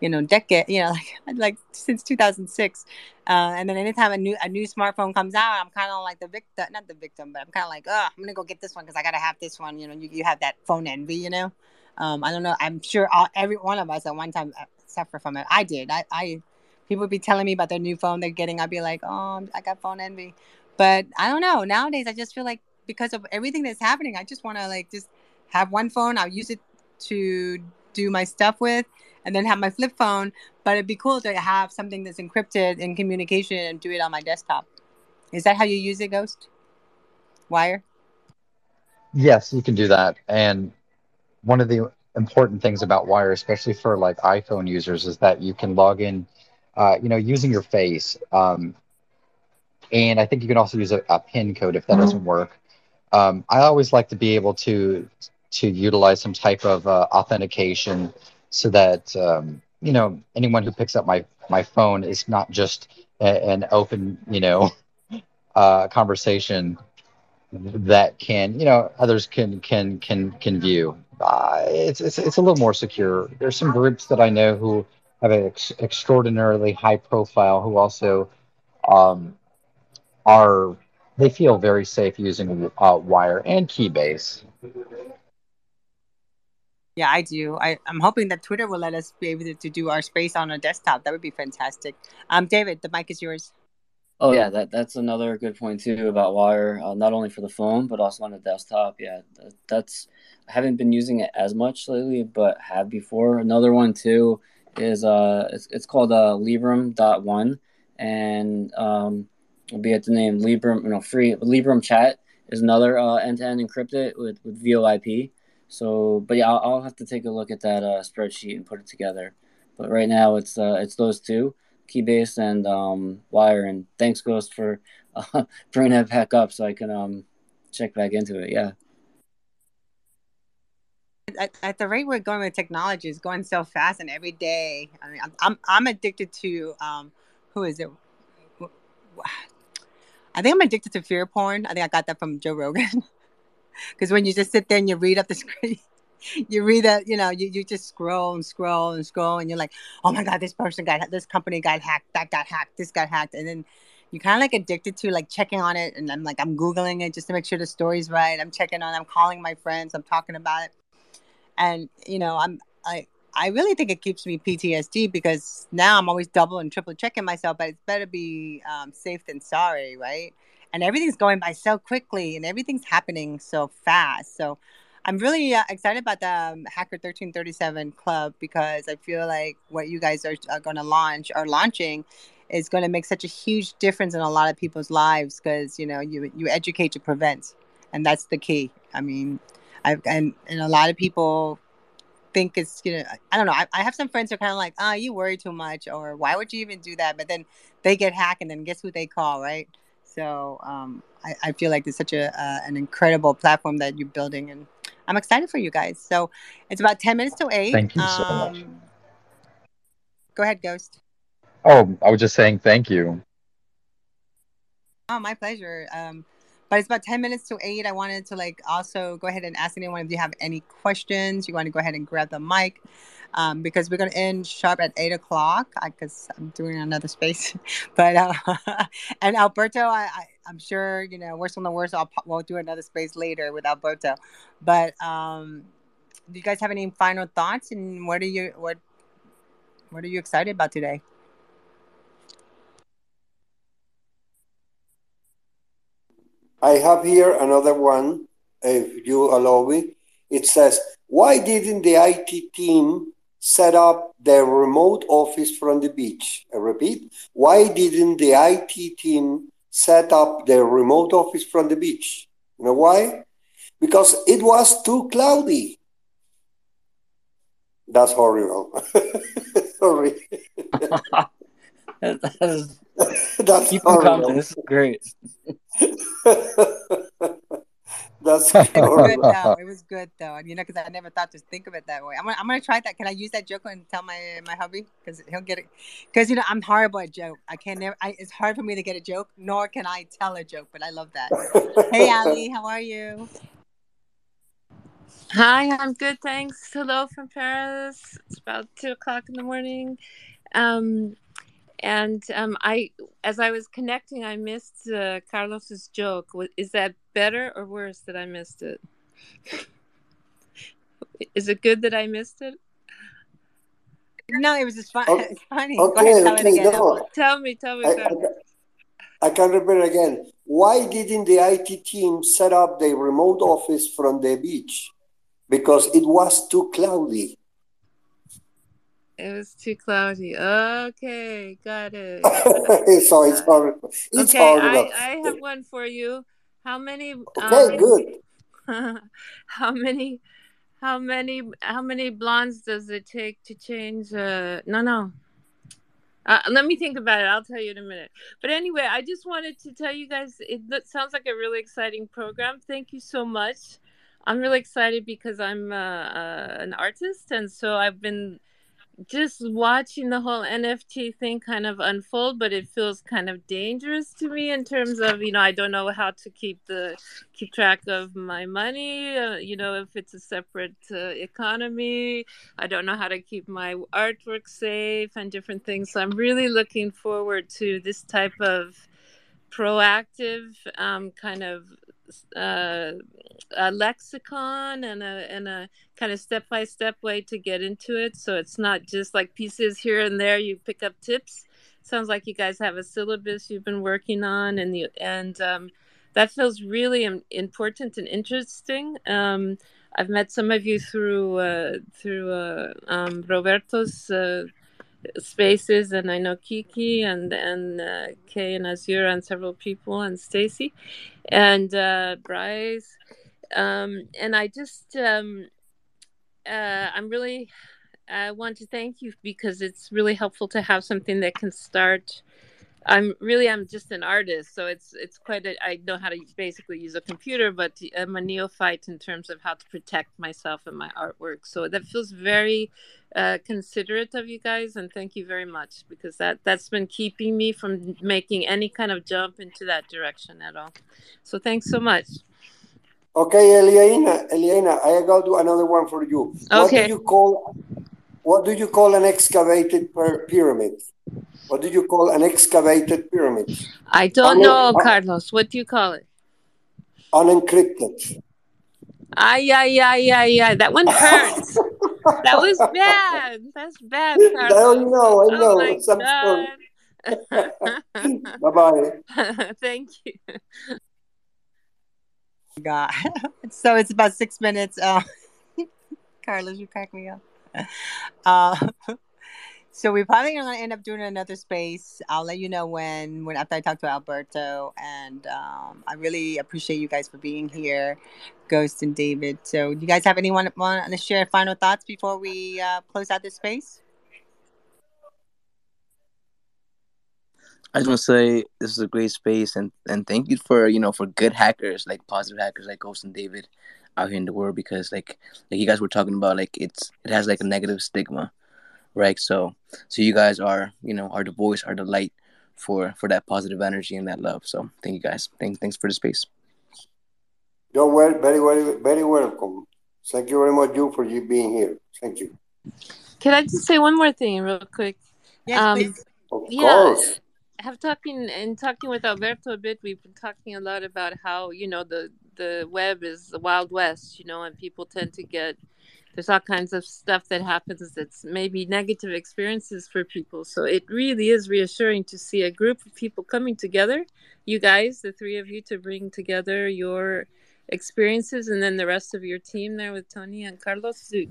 you know, decade, you know, like like since 2006. Uh, and then anytime a new a new smartphone comes out, I'm kind of like the victim, not the victim, but I'm kind of like, oh, I'm gonna go get this one because I gotta have this one. You know, you, you have that phone envy, you know. Um, I don't know. I'm sure all, every one of us at one time uh, suffer from it. I did. I, I people would be telling me about their new phone they're getting. I'd be like, oh, I got phone envy. But I don't know. Nowadays, I just feel like because of everything that's happening, I just want to like just have one phone. I'll use it to do my stuff with, and then have my flip phone. But it'd be cool to have something that's encrypted in communication and do it on my desktop. Is that how you use it, Ghost? Wire? Yes, you can do that. And one of the important things about Wire, especially for like iPhone users, is that you can log in, uh, you know, using your face. Um, and I think you can also use a, a PIN code if that doesn't work. Um, I always like to be able to to utilize some type of uh, authentication so that um, you know anyone who picks up my my phone is not just a, an open you know uh, conversation that can you know others can can can can view. Uh, it's, it's it's a little more secure. There's some groups that I know who have an ex- extraordinarily high profile who also um, are they feel very safe using uh, wire and keybase. Yeah, I do. I, I'm hoping that Twitter will let us be able to, do our space on a desktop. That would be fantastic. Um, David, the mic is yours. Oh yeah, that that's another good point too about Wire. Uh, not only for the phone, but also on the desktop. Yeah, that, that's I haven't been using it as much lately, but have before. Another one too is uh, it's, it's called uh, Librem dot one, and um, will be at the name Librem. You know, free Librem Chat is another uh, end-to-end encrypted with with VoIP. So, but yeah, I'll, I'll have to take a look at that uh, spreadsheet and put it together. But right now, it's uh, it's those two. Keybase and um, Wire. And thanks, Ghost, for uh, bringing that back up so I can um, check back into it. Yeah. At, at, the rate we're going with technology is going so fast, and every day, I mean, I'm I'm, I'm addicted to um, who is it? I think I'm addicted to fear porn. I think I got that from Joe Rogan. Because when you just sit there and you read up the screen, you read that, you know, you, you just scroll and scroll and scroll, and you're like, oh my God, this person got, this company got hacked, that got hacked, this got hacked. And then you're kind of like addicted to like checking on it. And I'm like, I'm Googling it just to make sure the story's right. I'm checking on, I'm calling my friends, I'm talking about it. And, you know, I'm, I, I really think it keeps me PTSD because now I'm always double and triple checking myself, but it's better be um, safe than sorry, right? And everything's going by so quickly and everything's happening so fast. So I'm really uh, excited about the um, Hacker 1337 Club because I feel like what you guys are, are going to launch or launching is going to make such a huge difference in a lot of people's lives because you know you you educate to prevent, and that's the key. I mean, I and and a lot of people think it's you know I don't know. I, I have some friends who are kind of like, oh, you worry too much, or why would you even do that? But then they get hacked, and then guess who they call, right? So um, I, I feel like it's such a uh, an incredible platform that you're building, and I'm excited for you guys. So it's about 10 minutes to 8. Thank you so um, much. Go ahead, Ghost. Oh, I was just saying thank you. Oh, my pleasure. Um, but it's about 10 minutes to 8. I wanted to like also go ahead and ask anyone if you have any questions. You want to go ahead and grab the mic um, because we're going to end sharp at 8 o'clock because I'm doing another space. but, uh, and Alberto, I, I I'm sure you know worst on the worst. I'll we'll do another space later with Alberto. But um, do you guys have any final thoughts? And what are you what what are you excited about today? I have here another one, if you allow me. It says, Why didn't the IT team set up their remote office from the beach? I repeat, why didn't the IT team set up their remote office from the beach. You know why? Because it was too cloudy. That's horrible. Sorry. That's Keep coming This is great. That's it was good though. It was good though. You know, because I never thought to think of it that way. I'm gonna, I'm gonna try that. Can I use that joke and tell my my hubby? Because he'll get it. Because you know, I'm horrible at joke. I can't never. I, it's hard for me to get a joke, nor can I tell a joke. But I love that. hey, Ali, how are you? Hi, I'm good, thanks. Hello from Paris. It's about two o'clock in the morning. Um, and um, I, as I was connecting, I missed uh, Carlos's joke. Is that better or worse that I missed it? Is it good that I missed it? No, it was just fun. It's funny. okay, Go ahead, tell okay, it no. Tell me, tell me. I, Carlos. I, I can repeat again. Why didn't the IT team set up the remote office from the beach? Because it was too cloudy. It was too cloudy. Okay, got it. so it's hard. It's okay, hard I, enough. I have one for you. How many? Okay, um, good. how many? How many? How many blondes does it take to change? Uh, no, no. Uh, let me think about it. I'll tell you in a minute. But anyway, I just wanted to tell you guys it sounds like a really exciting program. Thank you so much. I'm really excited because I'm uh, uh, an artist, and so I've been just watching the whole NFT thing kind of unfold, but it feels kind of dangerous to me in terms of you know I don't know how to keep the keep track of my money. Uh, you know if it's a separate uh, economy, I don't know how to keep my artwork safe and different things. So I'm really looking forward to this type of proactive um, kind of uh, a lexicon and a and a kind of step by step way to get into it. So it's not just like pieces here and there. You pick up tips. Sounds like you guys have a syllabus you've been working on, and and um, that feels really important and interesting. Um, I've met some of you through uh, through uh, um, Roberto's uh, spaces, and I know Kiki and and uh, Kay and Azure and several people and Stacy and uh, Bryce. Um, and I just um, uh, I'm really I want to thank you because it's really helpful to have something that can start. I'm really I'm just an artist, so it's it's quite a, I know how to basically use a computer, but I'm a neophyte in terms of how to protect myself and my artwork. So that feels very uh, considerate of you guys, and thank you very much because that that's been keeping me from making any kind of jump into that direction at all. So thanks so much. Okay, Eliana, Eliana, I got another one for you. Okay. What do you call what do you call an excavated pyramid? What do you call an excavated pyramid? I don't Un- know, Carlos. What do you call it? unencrypted. Ay, ay, ay, ay, ay. That one hurts. that was bad. That's bad, I Carlos. know, I know. Oh my I'm god. Bye bye. Thank you. God. so it's about six minutes. Uh, Carlos, you crack me up. Uh, so we're probably gonna end up doing another space. I'll let you know when when after I talk to Alberto. And um, I really appreciate you guys for being here, Ghost and David. So do you guys have anyone want to share final thoughts before we uh, close out this space? I just want to say this is a great space, and and thank you for you know for good hackers like positive hackers like Ghost and David out here in the world because like like you guys were talking about like it's it has like a negative stigma, right? So so you guys are you know are the voice, are the light for for that positive energy and that love. So thank you guys. Thank thanks for the space. You're well, very, very, very welcome. Thank you very much, you, for you being here. Thank you. Can I just say one more thing real quick? Yes, Um, please. Of Yeah, course. have talking and talking with Alberto a bit. We've been talking a lot about how you know the the web is the wild west, you know, and people tend to get there's all kinds of stuff that happens that's maybe negative experiences for people. So it really is reassuring to see a group of people coming together. You guys, the three of you, to bring together your experiences, and then the rest of your team there with Tony and Carlos to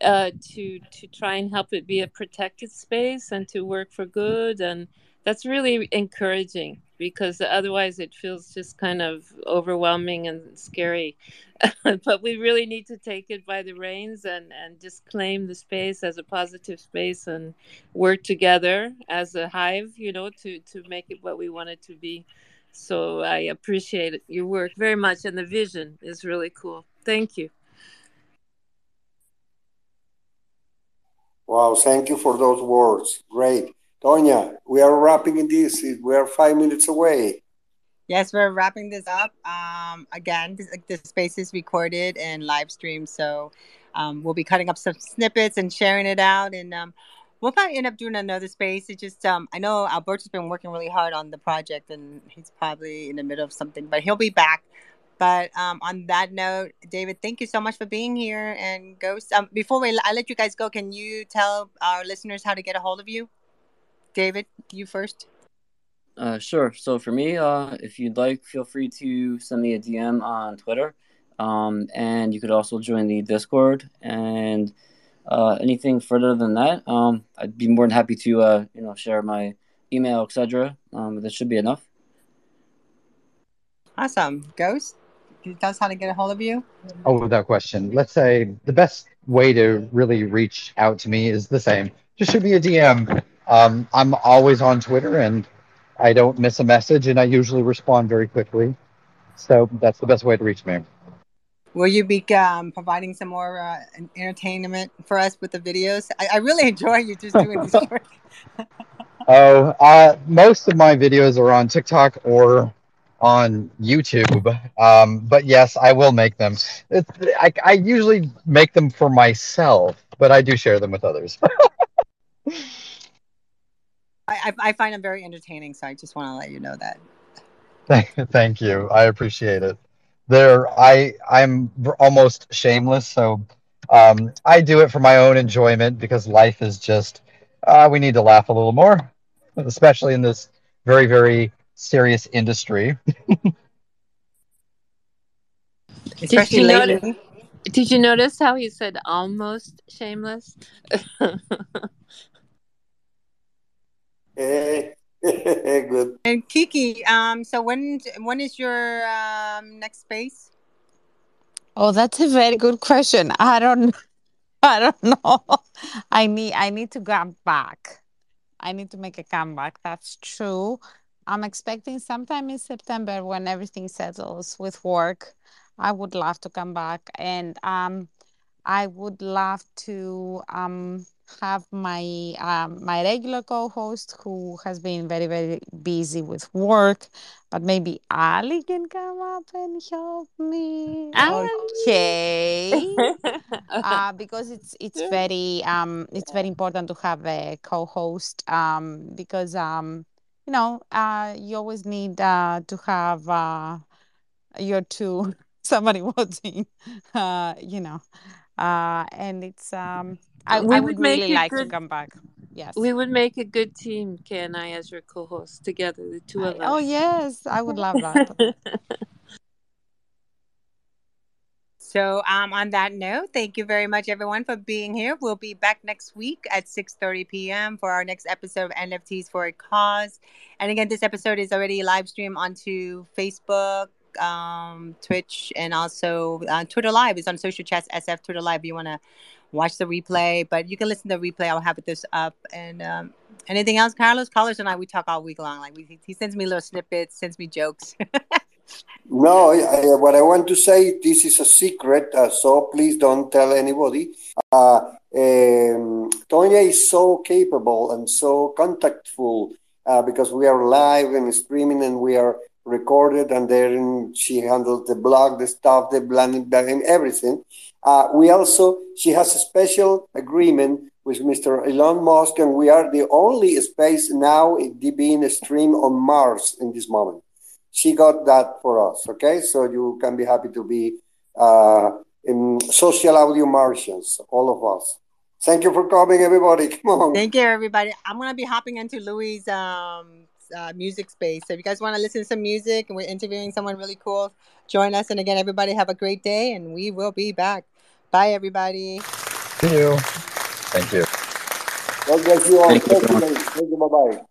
uh, to to try and help it be a protected space and to work for good and that's really encouraging because otherwise it feels just kind of overwhelming and scary but we really need to take it by the reins and and just claim the space as a positive space and work together as a hive you know to to make it what we want it to be so i appreciate your work very much and the vision is really cool thank you Wow, thank you for those words. Great. Tonya, we are wrapping this. We are five minutes away. Yes, we're wrapping this up. Um, again, this space is recorded and live streamed, so um, we'll be cutting up some snippets and sharing it out. And um, we'll probably end up doing another space. It just um, I know Alberto's been working really hard on the project, and he's probably in the middle of something, but he'll be back. But um, on that note, David, thank you so much for being here. And go um, before we I let you guys go, can you tell our listeners how to get a hold of you? David, you first. Uh, sure. So for me, uh, if you'd like, feel free to send me a DM on Twitter, um, and you could also join the Discord. And uh, anything further than that, um, I'd be more than happy to uh, you know share my email, etc. Um, that should be enough. Awesome, Ghost. Can tell us how to get a hold of you? Oh, without question. Let's say the best way to really reach out to me is the same. Just shoot me a DM. Um, I'm always on Twitter and I don't miss a message and I usually respond very quickly. So that's the best way to reach me. Will you be um, providing some more uh, entertainment for us with the videos? I, I really enjoy you just doing these. oh, uh, most of my videos are on TikTok or on YouTube. Um, but yes, I will make them. It's, I, I usually make them for myself, but I do share them with others. I, I find them very entertaining, so I just want to let you know that. Thank, thank you. I appreciate it. There, I I'm almost shameless, so um, I do it for my own enjoyment because life is just uh, we need to laugh a little more, especially in this very very serious industry. did, you notice, did you notice how he said almost shameless? Good. And Kiki, um, so when when is your um, next space? Oh, that's a very good question. I don't I don't know. I need I need to come back. I need to make a comeback. That's true. I'm expecting sometime in September when everything settles with work. I would love to come back and um, I would love to um, have my um, my regular co-host who has been very very busy with work, but maybe Ali can come up and help me. Ali. Okay, uh, because it's it's very um it's very important to have a co-host um because um you know, uh, you always need uh, to have uh, your two somebody watching, uh, you know, uh, and it's um, I, we I would would make really like to good- come back. Yes. We would make a good team, Kay and I, as your co-hosts together, the two of us. oh yes, I would love that. So, um, on that note, thank you very much, everyone, for being here. We'll be back next week at 6:30 p.m. for our next episode of NFTs for a Cause. And again, this episode is already live streamed onto Facebook, um, Twitch, and also uh, Twitter Live. It's on Social Chats SF Twitter Live. If you want to watch the replay, but you can listen to the replay. I'll have this up. And um, anything else, Carlos? Carlos and I, we talk all week long. Like we, he sends me little snippets, sends me jokes. No, I, what I want to say, this is a secret, uh, so please don't tell anybody. Uh, um, Tonya is so capable and so contactful uh, because we are live and streaming and we are recorded, and then she handles the blog, the stuff, the planning, everything. Uh, we also, she has a special agreement with Mr. Elon Musk, and we are the only space now being streamed on Mars in this moment she got that for us. Okay, so you can be happy to be uh, in social audio Martians, all of us. Thank you for coming, everybody. Come on. Thank you, everybody. I'm gonna be hopping into Louis' um, uh, music space. So if you guys want to listen to some music and we're interviewing someone really cool, join us. And again, everybody have a great day, and we will be back. Bye, everybody. See you. Thank you. God bless you all. Thank you, Thank you, Thank you. Bye bye.